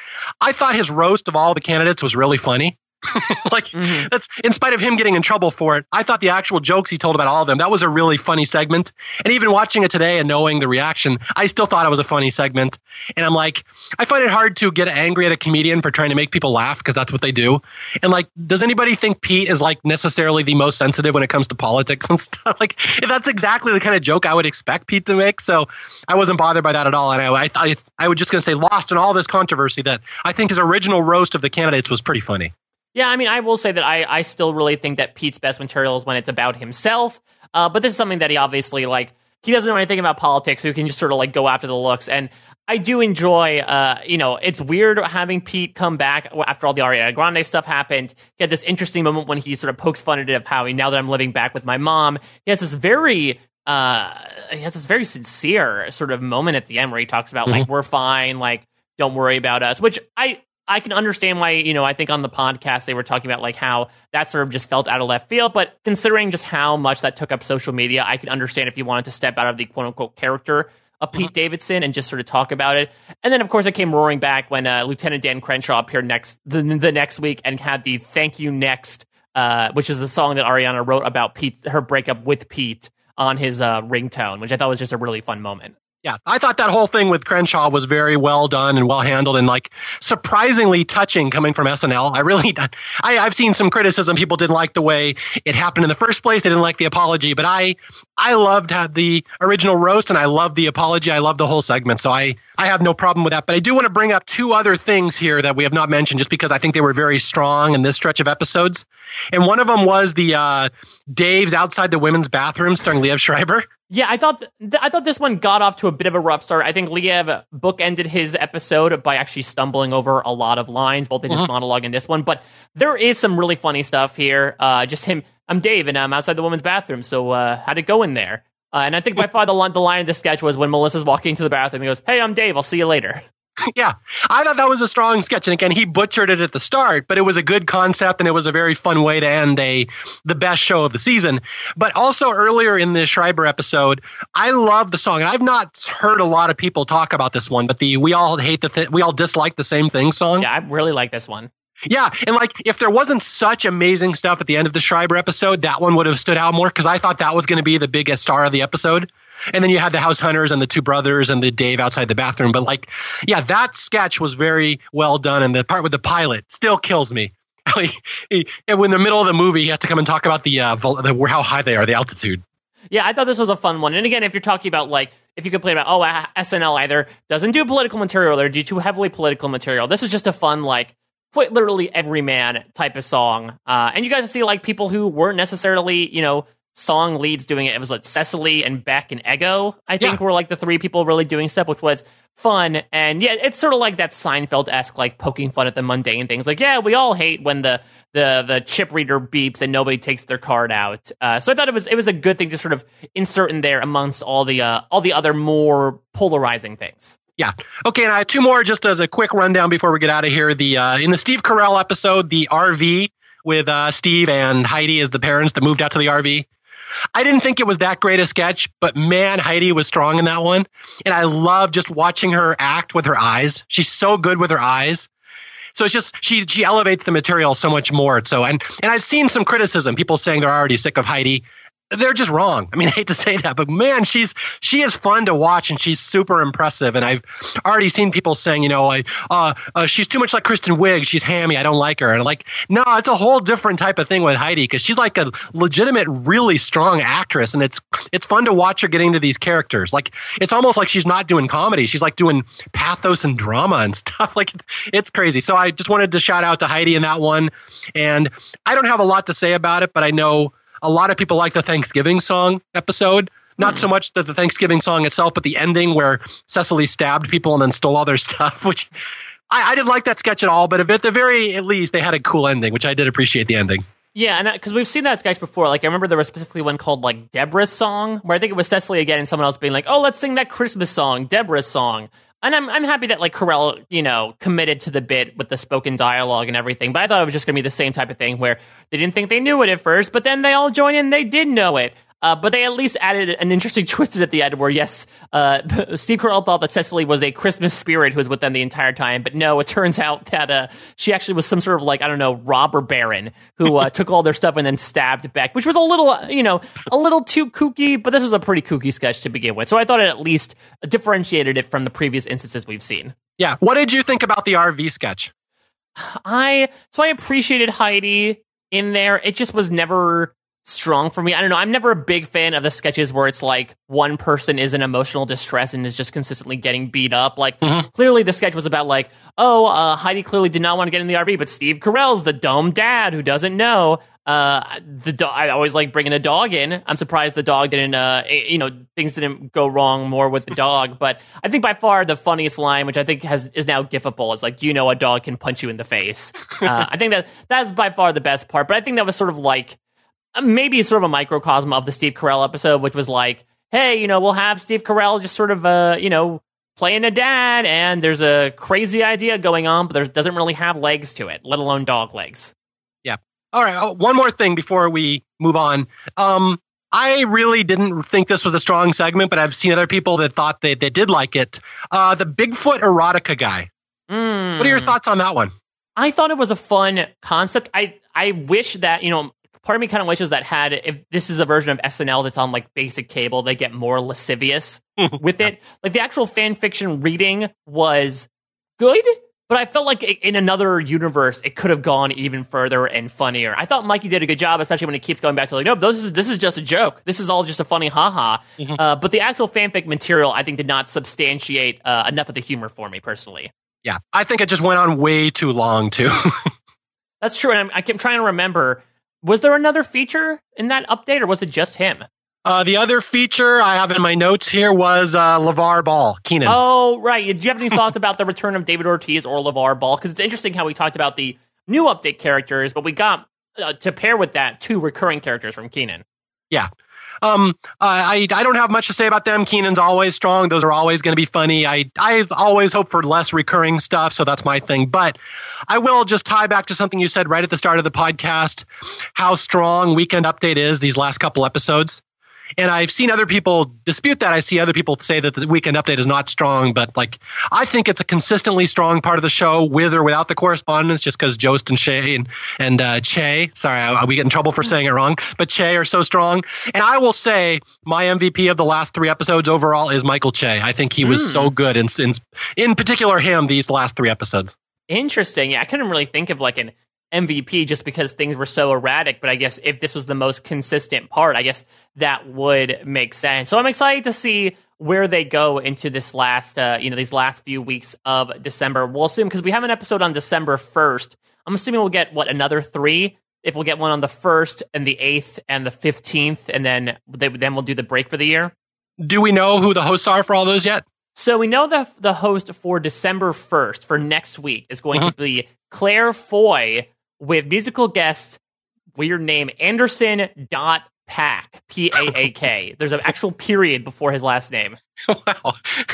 I thought his roast of all the candidates was really funny. like Mhm. that's in spite of him getting in trouble for it. I thought the actual jokes he told about all of them that was a really funny segment. And even watching it today and knowing the reaction, I still thought it was a funny segment. And I'm like, I find it hard to get angry at a comedian for trying to make people laugh because that's what they do. And like, does anybody think Pete is like necessarily the most sensitive when it comes to politics and stuff? Like, that's exactly the kind of joke I would expect Pete to make. So I wasn't bothered by that at all. And I, I, I, I was just going to say, lost in all this controversy, that I think his original roast of the candidates was pretty funny. Yeah, I mean, I will say that I, I still really think that Pete's best material is when it's about himself. Uh, but this is something that he obviously like. He doesn't know anything about politics, so he can just sort of like go after the looks. And I do enjoy, uh, you know, it's weird having Pete come back after all the Ariana Grande stuff happened. He had this interesting moment when he sort of pokes fun at it of how he, now that I'm living back with my mom, he has this very, uh, he has this very sincere sort of moment at the end where he talks about like, we're fine, like, don't worry about us, which I, I can understand why, you know, I think on the podcast they were talking about like how that sort of just felt out of left field. But considering just how much that took up social media, I can understand if you wanted to step out of the quote unquote character of Pete Davidson and just sort of talk about it. And then, of course, it came roaring back when uh, Lieutenant Dan Crenshaw appeared next the, the next week and had the "Thank You Next," uh, which is the song that Ariana wrote about Pete, her breakup with Pete, on his uh, ringtone, which I thought was just a really fun moment. Yeah, I thought that whole thing with Crenshaw was very well done and well handled and like surprisingly touching coming from SNL. I really, I, I've seen some criticism. People didn't like the way it happened in the first place. They didn't like the apology, but I, I loved the original roast and I loved the apology. I loved the whole segment. So I, I have no problem with that. But I do want to bring up two other things here that we have not mentioned just because I think they were very strong in this stretch of episodes. And one of them was the uh, Dave's outside the women's bathroom starring Liev Schreiber. Yeah, I thought th- I thought this one got off to a bit of a rough start. I think Liev bookended his episode by actually stumbling over a lot of lines, both in his Mhm. monologue and this one. But there is some really funny stuff here. Uh, just him. I'm Dave, and I'm outside the women's bathroom. So uh, how'd it go in there? Uh, and I think by far the line, the line of the sketch was when Melissa's walking into the bathroom. He goes, "Hey, I'm Dave. I'll see you later." yeah, I thought that was a strong sketch, and again, he butchered it at the start, but it was a good concept, and it was a very fun way to end a the best show of the season. But also earlier in the Schreiber episode, I love the song, and I've not heard a lot of people talk about this one, but the "We all hate the th- we all dislike the same thing" song. Yeah, I really like this one. Yeah, and like if there wasn't such amazing stuff at the end of the Schreiber episode, that one would have stood out more because I thought that was going to be the biggest star of the episode. And then you had the house hunters and the two brothers and the Dave outside the bathroom. But like, yeah, that sketch was very well done, and the part with the pilot still kills me. he, in the middle of the movie, he has to come and talk about the, uh, the how high they are, the altitude. Yeah, I thought this was a fun one. And again, if you're talking about like, if you complain about, oh, uh, SNL either doesn't do political material or do too heavily political material, this was just a fun, like, quite literally everyman type of song. Uh, and you guys see like people who weren't necessarily, you know, song leads doing it. It was like Cecily and Beck and Ego, I think Yeah. were like the three people really doing stuff, which was fun. And yeah, it's sort of like that Seinfeld esque, like poking fun at the mundane things. Like, yeah, we all hate when the the the chip reader beeps and nobody takes their card out. Uh, so I thought it was it was a good thing to sort of insert in there amongst all the uh, all the other more polarizing things. Yeah. Okay, and I have two more just as a quick rundown before we get out of here. The uh, in the Steve Carell episode, the RV with uh, Steve and Heidi as the parents that moved out to the RV. I didn't think it was that great a sketch, but man, Heidi was strong in that one, and I love just watching her act with her eyes. She's so good with her eyes. So it's just she she elevates the material so much more. So and and I've seen some criticism, people saying they're already sick of Heidi they're just wrong. I mean, I hate to say that, but man, she's she is fun to watch and she's super impressive. And I've already seen people saying, you know, like uh, uh, she's too much like Kristen Wiig. She's hammy. I don't like her. And I'm like, no, it's a whole different type of thing with Heidi because she's like a legitimate, really strong actress, and it's it's fun to watch her getting into these characters. Like it's almost like she's not doing comedy. She's like doing pathos and drama and stuff. Like it's it's crazy. So I just wanted to shout out to Heidi in that one. And I don't have a lot to say about it, but I know a lot of people like the Thanksgiving song episode. Not so much the, the Thanksgiving song itself, but the ending where Cecily stabbed people and then stole all their stuff, which I, I didn't like that sketch at all. But at the very at least, they had a cool ending, which I did appreciate the ending. Yeah, and because we've seen that sketch before. Like I remember there was specifically one called like Deborah's song, where I think it was Cecily again and someone else being like, "Oh, let's sing that Christmas song, Deborah's song." And I'm I'm happy that like Carell, you know, committed to the bit with the spoken dialogue and everything. But I thought it was just gonna be the same type of thing where they didn't think they knew it at first, but then they all join in, they did know it. Uh, but they at least added an interesting twist at the end where, yes, uh, Steve Carell thought that Cecily was a Christmas spirit who was with them the entire time. But no, it turns out that uh, she actually was some sort of like, I don't know, robber baron who uh, took all their stuff and then stabbed Beck, which was a little, uh, you know, a little too kooky, but this was a pretty kooky sketch to begin with. So I thought it at least differentiated it from the previous instances we've seen. Yeah. What did you think about the RV sketch? I so I appreciated Heidi in there. It just was never strong for me. I don't know. I'm never a big fan of the sketches where it's like one person is in emotional distress and is just consistently getting beat up. Like Mhm. clearly the sketch was about like, oh, uh, Heidi clearly did not want to get in the RV, but Steve Carell's the dumb dad who doesn't know. Uh, the do- I always like bringing a dog in. I'm surprised the dog didn't, uh, eh, you know, things didn't go wrong more with the dog. But I think by far the funniest line, which I think has is now gifable, is like, you know a dog can punch you in the face?" Uh, I think that that's by far the best part. But I think that was sort of like maybe sort of a microcosm of the Steve Carell episode, which was like, "Hey, you know, we'll have Steve Carell just sort of, uh, you know." Playing a dad, and there's a crazy idea going on, but there doesn't really have legs to it, let alone dog legs. Yeah. All right. Oh, one more thing before we move on. Um, I really didn't think this was a strong segment, but I've seen other people that thought they, they did like it. Uh, the Bigfoot erotica guy. Mm. What are your thoughts on that one? I thought it was a fun concept. I I wish that you know part of me kind of wishes that had if this is a version of SNL that's on like basic cable, they get more lascivious with it. Like the actual fan fiction reading was good, but I felt like in another universe it could have gone even further and funnier. I thought Mikey did a good job, especially when he keeps going back to like, no, this is this is just a joke. This is all just a funny haha. Mhm. Uh, but the actual fanfic material, I think, did not substantiate uh, enough of the humor for me personally. Yeah. I think it just went on way too long, too. That's true, and I'm, I keep trying to remember. Was there another feature in that update, or was it just him? Uh, the other feature I have in my notes here was uh, LeVar Ball, Kenan. Oh, right. Do you have any thoughts about the return of David Ortiz or LeVar Ball? Because it's interesting how we talked about the new update characters, but we got uh, to pair with that two recurring characters from Kenan. Yeah. Um, I I don't have much to say about them. Kenan's always strong; those are always going to be funny. I I always hope for less recurring stuff, so that's my thing. But I will just tie back to something you said right at the start of the podcast: how strong Weekend Update is these last couple episodes. And I've seen other people dispute that. I see other people say that the weekend update is not strong, but like I think it's a consistently strong part of the show, with or without the correspondence, just because Jost and Shay and and uh, Che, sorry, I, we get in trouble for saying it wrong, but Che are so strong. And I will say my MVP of the last three episodes overall is Michael Che. I think he was mm. so good, in, in in particular him these last three episodes. Interesting. Yeah, I couldn't really think of like an MVP just because things were so erratic. But I guess if this was the most consistent part, I guess that would make sense. So I'm excited to see where they go into this last, uh, you know, these last few weeks of December. We'll assume because we have an episode on December 1st. I'm assuming we'll get what another three. If we'll get one on the first and the eighth and the fifteenth, and then they, then we'll do the break for the year. Do we know who the hosts are for all those yet? So we know the the host for December 1st for next week is going mm-hmm. to be Claire Foy with musical guest, weird name, Anderson dot Paak, P A A K. There's an actual period before his last name. Wow.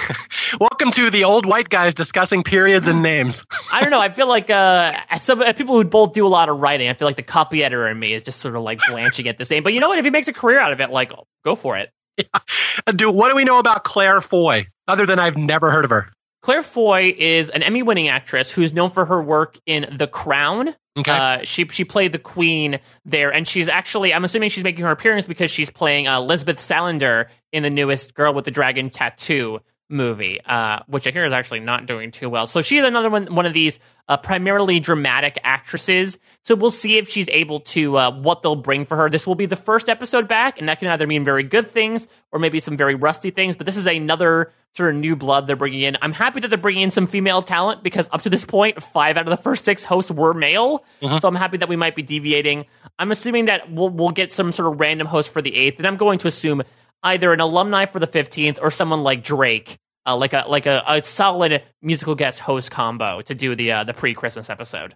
Welcome to the old white guys discussing periods and names. I don't know. I feel like uh, as, some, as people who both do a lot of writing, I feel like the copy editor in me is just sort of like blanching at this name. But you know what? If he makes a career out of it, like, go for it. Yeah. Do what do we know about Claire Foy other than I've never heard of her? Claire Foy is an Emmy-winning actress who's known for her work in The Crown. Okay. Uh, she she played the queen there, and she's actually I'm assuming she's making her appearance because she's playing uh, Lisbeth Salander in the newest Girl with the Dragon Tattoo movie, uh, which I hear is actually not doing too well. So she's another one, one of these uh, primarily dramatic actresses. So we'll see if she's able to uh, what they'll bring for her. This will be the first episode back, and that can either mean very good things or maybe some very rusty things. But this is another sort of new blood they're bringing in. I'm happy that they're bringing in some female talent because up to this point, five out of the first six hosts were male. Mm-hmm. So I'm happy that we might be deviating. I'm assuming that we'll we'll get some sort of random host for the eighth, and I'm going to assume either an alumni for the 15th or someone like Drake, uh, like a like a, a, solid musical guest host combo to do the uh, the pre Christmas episode.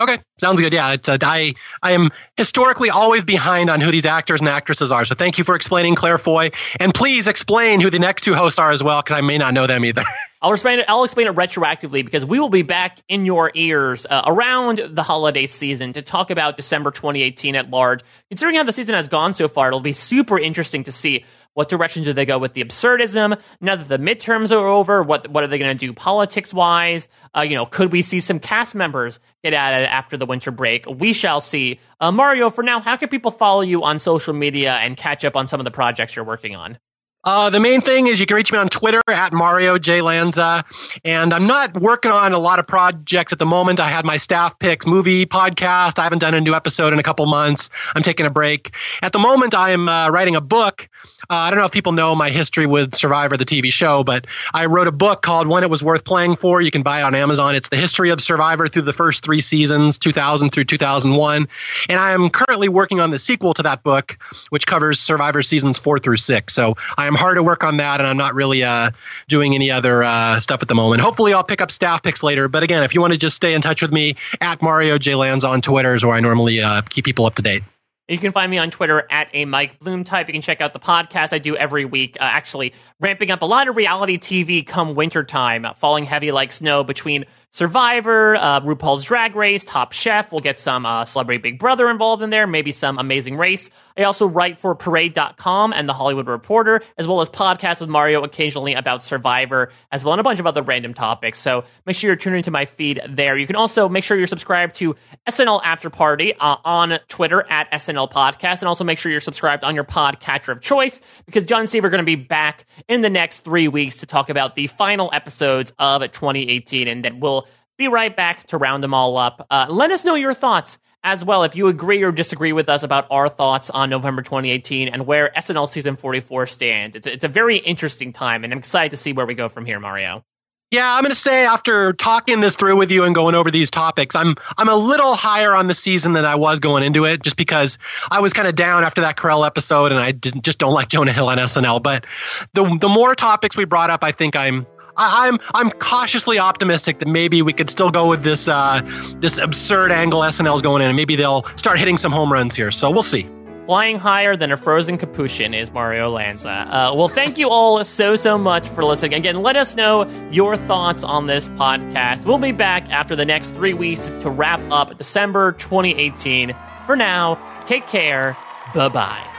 Okay, sounds good. Yeah, it's a, I I am historically always behind on who these actors and actresses are. So thank you for explaining Claire Foy, and please explain who the next two hosts are as well, because I may not know them either. I'll explain it. I'll explain it retroactively because we will be back in your ears uh, around the holiday season to talk about December 2018 at large. Considering how the season has gone so far, it'll be super interesting to see what direction do they go with the absurdism now that the midterms are over. What what are they going to do politics wise? Uh, you know, could we see some cast members get added after the winter break? We shall see. Uh, Mario, for now, how can people follow you on social media and catch up on some of the projects you're working on? Uh, the main thing is you can reach me on Twitter at Mario J Lanza, and I'm not working on a lot of projects at the moment. I had my staff picks movie podcast. I haven't done a new episode in a couple months. I'm taking a break. At the moment, I am uh, writing a book uh, I don't know if people know my history with Survivor, the TV show, but I wrote a book called When It Was Worth Playing For. You can buy it on Amazon. It's the history of Survivor through the first three seasons, 2000 through 2001. And I am currently working on the sequel to that book, which covers Survivor seasons four through six. So I am hard at work on that, and I'm not really uh, doing any other uh, stuff at the moment. Hopefully, I'll pick up staff picks later. But again, if you want to just stay in touch with me, at Mario J Lanza on Twitter is where I normally uh, keep people up to date. You can find me on Twitter at a Mike Bloom type. You can check out the podcast I do every week. Uh, actually, ramping up a lot of reality TV come wintertime, falling heavy like snow between Survivor, uh, RuPaul's Drag Race, Top Chef. We'll get some uh, Celebrity Big Brother involved in there, maybe some Amazing Race. I also write for Parade.com and The Hollywood Reporter, as well as podcasts with Mario occasionally about Survivor, as well, and a bunch of other random topics. So make sure you're tuning into my feed there. You can also make sure you're subscribed to SNL After Party uh, on Twitter at SNL Podcast, and also make sure you're subscribed on your podcatcher of choice because John and Steve are going to be back in the next three weeks to talk about the final episodes of 2018, and that will be right back to round them all up. Uh, let us know your thoughts as well if you agree or disagree with us about our thoughts on November 2018 and where SNL season 44 stands. It's, it's a very interesting time, and I'm excited to see where we go from here, Mario. Yeah, I'm going to say after talking this through with you and going over these topics, I'm I'm a little higher on the season than I was going into it, just because I was kind of down after that Carell episode, and I didn't, just don't like Jonah Hill on SNL. But the the more topics we brought up, I think I'm I, am I'm, I'm cautiously optimistic that maybe we could still go with this uh, this absurd angle SNL's going in, and maybe they'll start hitting some home runs here. So we'll see. Flying higher than a frozen capuchin is Mario Lanza. Uh, well, thank you all so, so much for listening. Again, let us know your thoughts on this podcast. We'll be back after the next three weeks to wrap up December 2018. For now, take care. Bye bye.